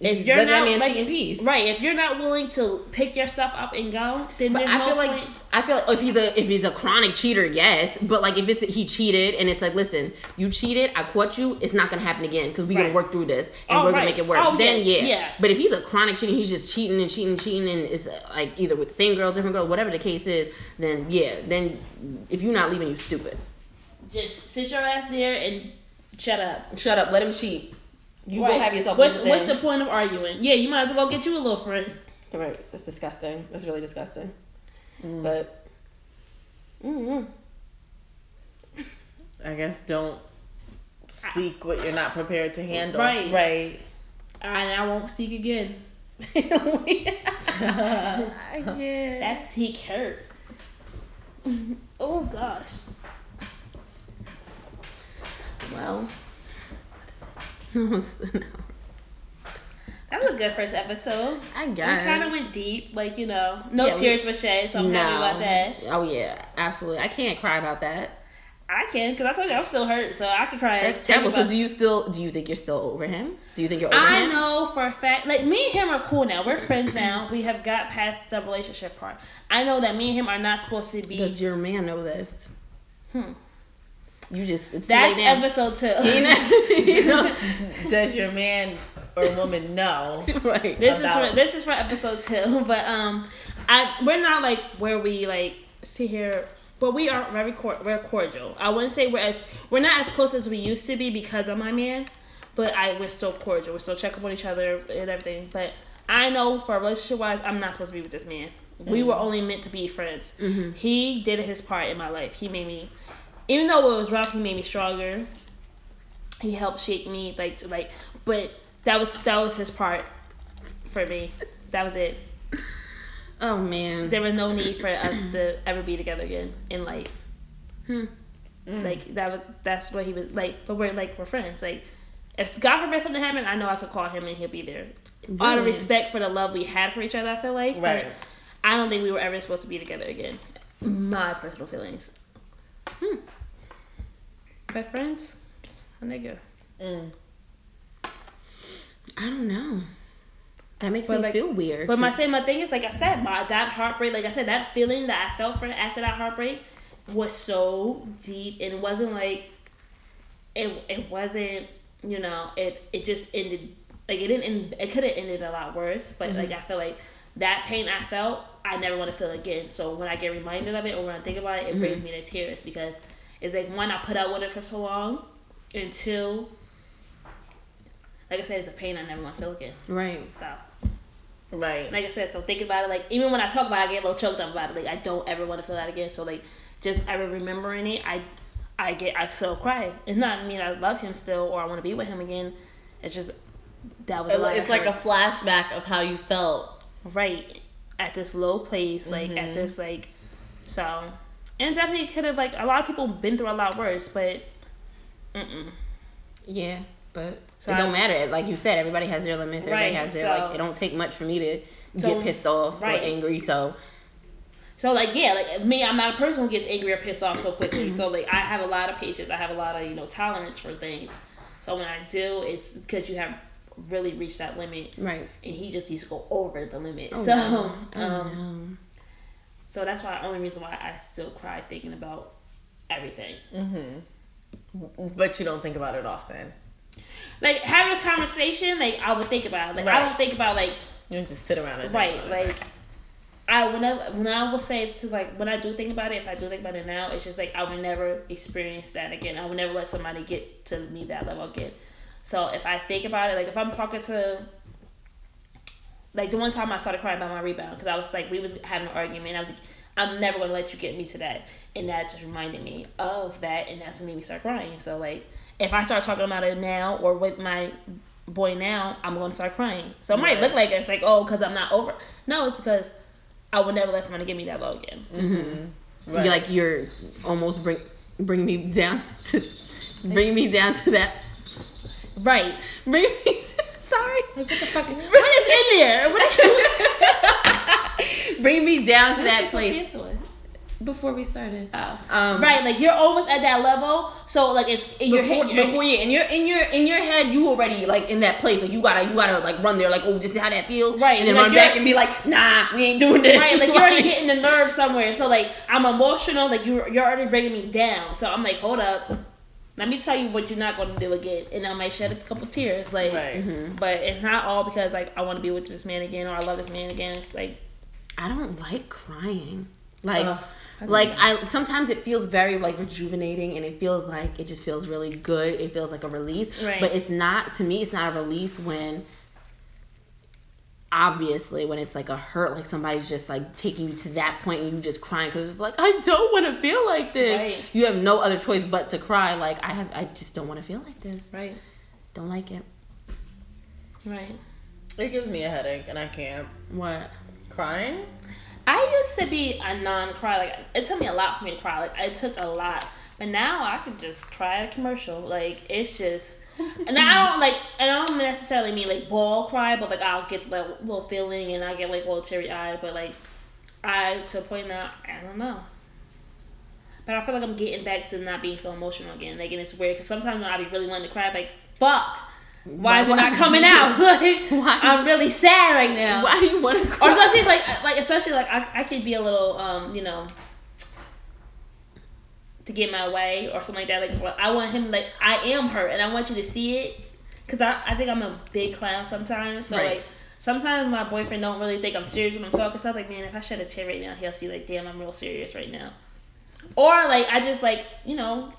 if you're Let that not man like, in peace. right, if you're not willing to pick your stuff up and go, then But there's I no feel like point. I feel like if he's a if he's a chronic cheater, yes. But like if it's he cheated and it's like, listen, you cheated, I caught you, it's not gonna happen again because we're Right. gonna work through this and Oh, we're gonna make it work. Oh, then yeah, yeah. yeah. But if he's a chronic cheating, he's just cheating and cheating and cheating and it's uh, like either with the same girl, different girl, whatever the case is, then yeah, then if you're not leaving, you stupid. Just sit your ass there and shut up. Shut up, let him cheat. You Right. go have yourself. What's, what's the point of arguing? Yeah, you might as well get you a little friend. Right, that's disgusting. That's really disgusting. But. mm I guess don't seek what you're not prepared to handle. Right. Right. And I won't seek again. yeah. That's he hurt. oh gosh. Well. That was a good first episode. I got. We kind of went deep, like you know, no Yeah, we- tears were shed, so I'm happy about that. Oh yeah, absolutely. I can't cry about that. I can, because I told you I'm still hurt, so I can cry. That's terrible. So do you still do you think you're still over him? Do you think you're over I him? know for a fact, like me and him are cool now. We're friends now. We have got past the relationship part. I know that me and him are not supposed to be. Does your man know this? Hmm. You just it's That's too episode two. You know? You know? Does your man or woman know? right. This about- is for, this is for episode two, but um, I we're not like where we like sit here, but we are very cor- we're cordial. I wouldn't say we're as, we're not as close as we used to be because of my man, but I we're still cordial. We're still checking on each other and everything. But I know for relationship wise, I'm not supposed to be with this man. We were only meant to be friends. He did his part in my life. He made me, even though it was rough, he made me stronger. He helped shape me, like to like, but that was that was his part for me. That was it. Oh man. There was no need for us to ever be together again in life. Hmm. Like that was that's what he was like. But we're like we're friends. Like if God forbid something happened, I know I could call him and he'll be there. Out of respect for the love we had for each other, I feel like. but Right. I don't think we were ever supposed to be together again. My personal feelings. Hmm. But friends, a nigga. Mm. I don't know. That makes But, me like- feel weird. But my same my thing is like I said, my that heartbreak, like I said, that feeling that I felt for after that heartbreak was so deep and it wasn't like it it wasn't, you know, it it just ended like it didn't end it could have ended a lot worse. But like I feel like that pain I felt, I never want to feel again. So when I get reminded of it or when I think about it, it brings me to tears because it's like one, I put up with it for so long and two like I said, it's a pain I never want to feel again. right. So Right. like I said, so thinking about it, like even when I talk about it, I get a little choked up about it. Like I don't ever want to feel that again. So like just ever remembering it, I I get I still cry. It's not I mean I love him still or I want to be with him again. It's just that was a lot it's like a flashback of how you felt. right at this low place, like Mm-hmm. at this like so. And definitely could have like a lot of people been through a lot worse, but mm-mm. Yeah, but So it don't matter. Like you said, everybody has their limits. Everybody Right, has their so- like. It don't take much for me to So- get pissed off right. or angry. So So like yeah, like me, I'm not a person who gets angry or pissed off so quickly. so like I have a lot of patience. I have a lot of you know tolerance for things. So when I do, it's because you have really reached that limit, right. and he just needs to go over the limit. Oh, so no. Oh, um, so that's why the only reason why I still cry thinking about everything. Mm-hmm. But you don't think about it often. Like having this conversation, like I would think about. it. Like I don't think about like You just sit around and right like i when I, when I would say to like when i do think about it if i do think about it now it's just like i would never experience that again i would never let somebody get to me that level again so if i think about it like if i'm talking to like the one time i started crying about my rebound because i was like we was having an argument i was like i'm never going to let you get me to that and that just reminded me of that and that's when made me start crying so like if i start talking about it now or with my boy now, I'm going to start crying. So it might look like it's like, oh, because I'm not over. No, it's because I would never let somebody give me that low again. Mm-hmm. Right. You're like you're almost bring bring me down to bring me down to that. Right. Bring me. Sorry. Like, what the fuck? What is in there? What is Bring me down to that place before we started. Oh. Um, right, like you're almost at that level, so like it's in your before, head. your- before you in your in your in your head you already like in that place like you gotta you gotta like run there like oh just see how that feels Right, and then like run you're- back and be like nah we ain't doing this right, like you're already hitting the nerve somewhere. So like I'm emotional, like you're you're already bringing me down. So I'm like, hold up, let me tell you what you're not going to do again, and I might shed a couple tears, like. Right. Mm-hmm. But it's not all because like I want to be with this man again or I love this man again. It's like I don't like crying like Ugh. like I sometimes it feels very like rejuvenating and it feels like it just feels really good it feels like a release Right. but it's not to me it's not a release when obviously when it's like a hurt like somebody's just like taking you to that point and you just crying because it's like i don't want to feel like this Right. you have no other choice but to cry like i have i just don't want to feel like this right, don't like it right. It gives me a headache, and I can't. what Crying? I used to be a non-cry. Like it took me a lot for me to cry. Like it took a lot, but now I could just cry at a commercial. Like it's just, and I don't like, and I don't necessarily mean like ball cry, but like I'll get like a little feeling and I get like a little teary eyed. But like I to a point now, I don't know. But I feel like I'm getting back to not being so emotional again. Like and it's weird because sometimes when I be really wanting to cry, I'm like fuck. Why is it not coming out? like, Why? I'm really sad right now why do you want to or cry especially like like especially like I, I could be a little um you know to get my way or something like that like well, I want him like I am hurt and I want you to see it because I, I think I'm a big clown sometimes so Right. like sometimes my boyfriend don't really think I'm serious when I'm talking so I'm like man if I shed a tear right now he'll see like damn I'm real serious right now or like I just like you know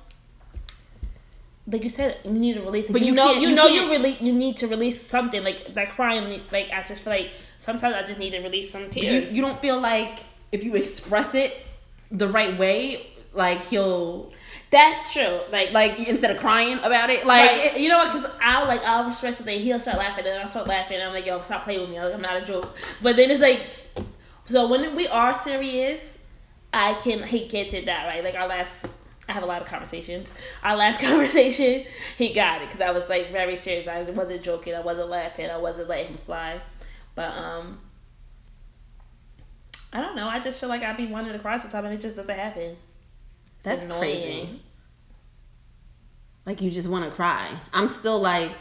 like you said, you need to release. But you, you know, you, you know, you really, you need to release something. Like that crying, like I just feel like sometimes I just need to release some you, tears. you don't feel like if you express it the right way like he'll That's true. Like, like instead of crying about it like right, you know what? Because I'll like I'll express something, he'll start laughing, and I'll start laughing. And I'm like, yo, stop playing with me. Like, I'm not a joke. But then it's like, so when we are serious, I can he gets it that right. Like our last, I have a lot of conversations. Our last conversation, he got it because I was like very serious. I wasn't joking. I wasn't laughing. I wasn't letting him slide. But um. I don't know. I just feel like I'd be wanting to cry sometimes, and it just doesn't happen. It's That's annoying. crazy. like you just want to cry i'm still like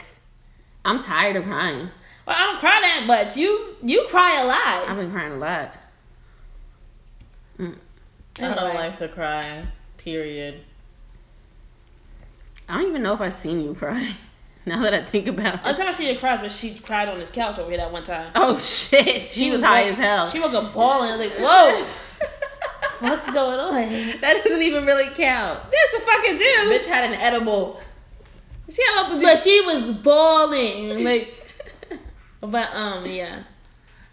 i'm tired of crying Well, I don't cry that much. You you cry a lot. i've been crying a lot mm. I don't like to cry. Period. i don't even know if i've seen you cry now that i think about Only it time I see her cry but she cried on this couch over here that one time. oh shit she was high as hell She woke up bawling. I was like, whoa, what's going on? that doesn't even really count Yes, a fucking do. bitch had an edible She had a, but she was bawling. Like, but um, yeah.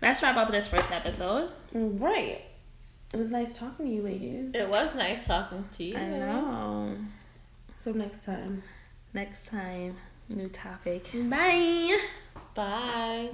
Let's wrap up this first episode. right it was nice talking to you ladies It was nice talking to you. I know. so next time Next time, new topic. bye Bye.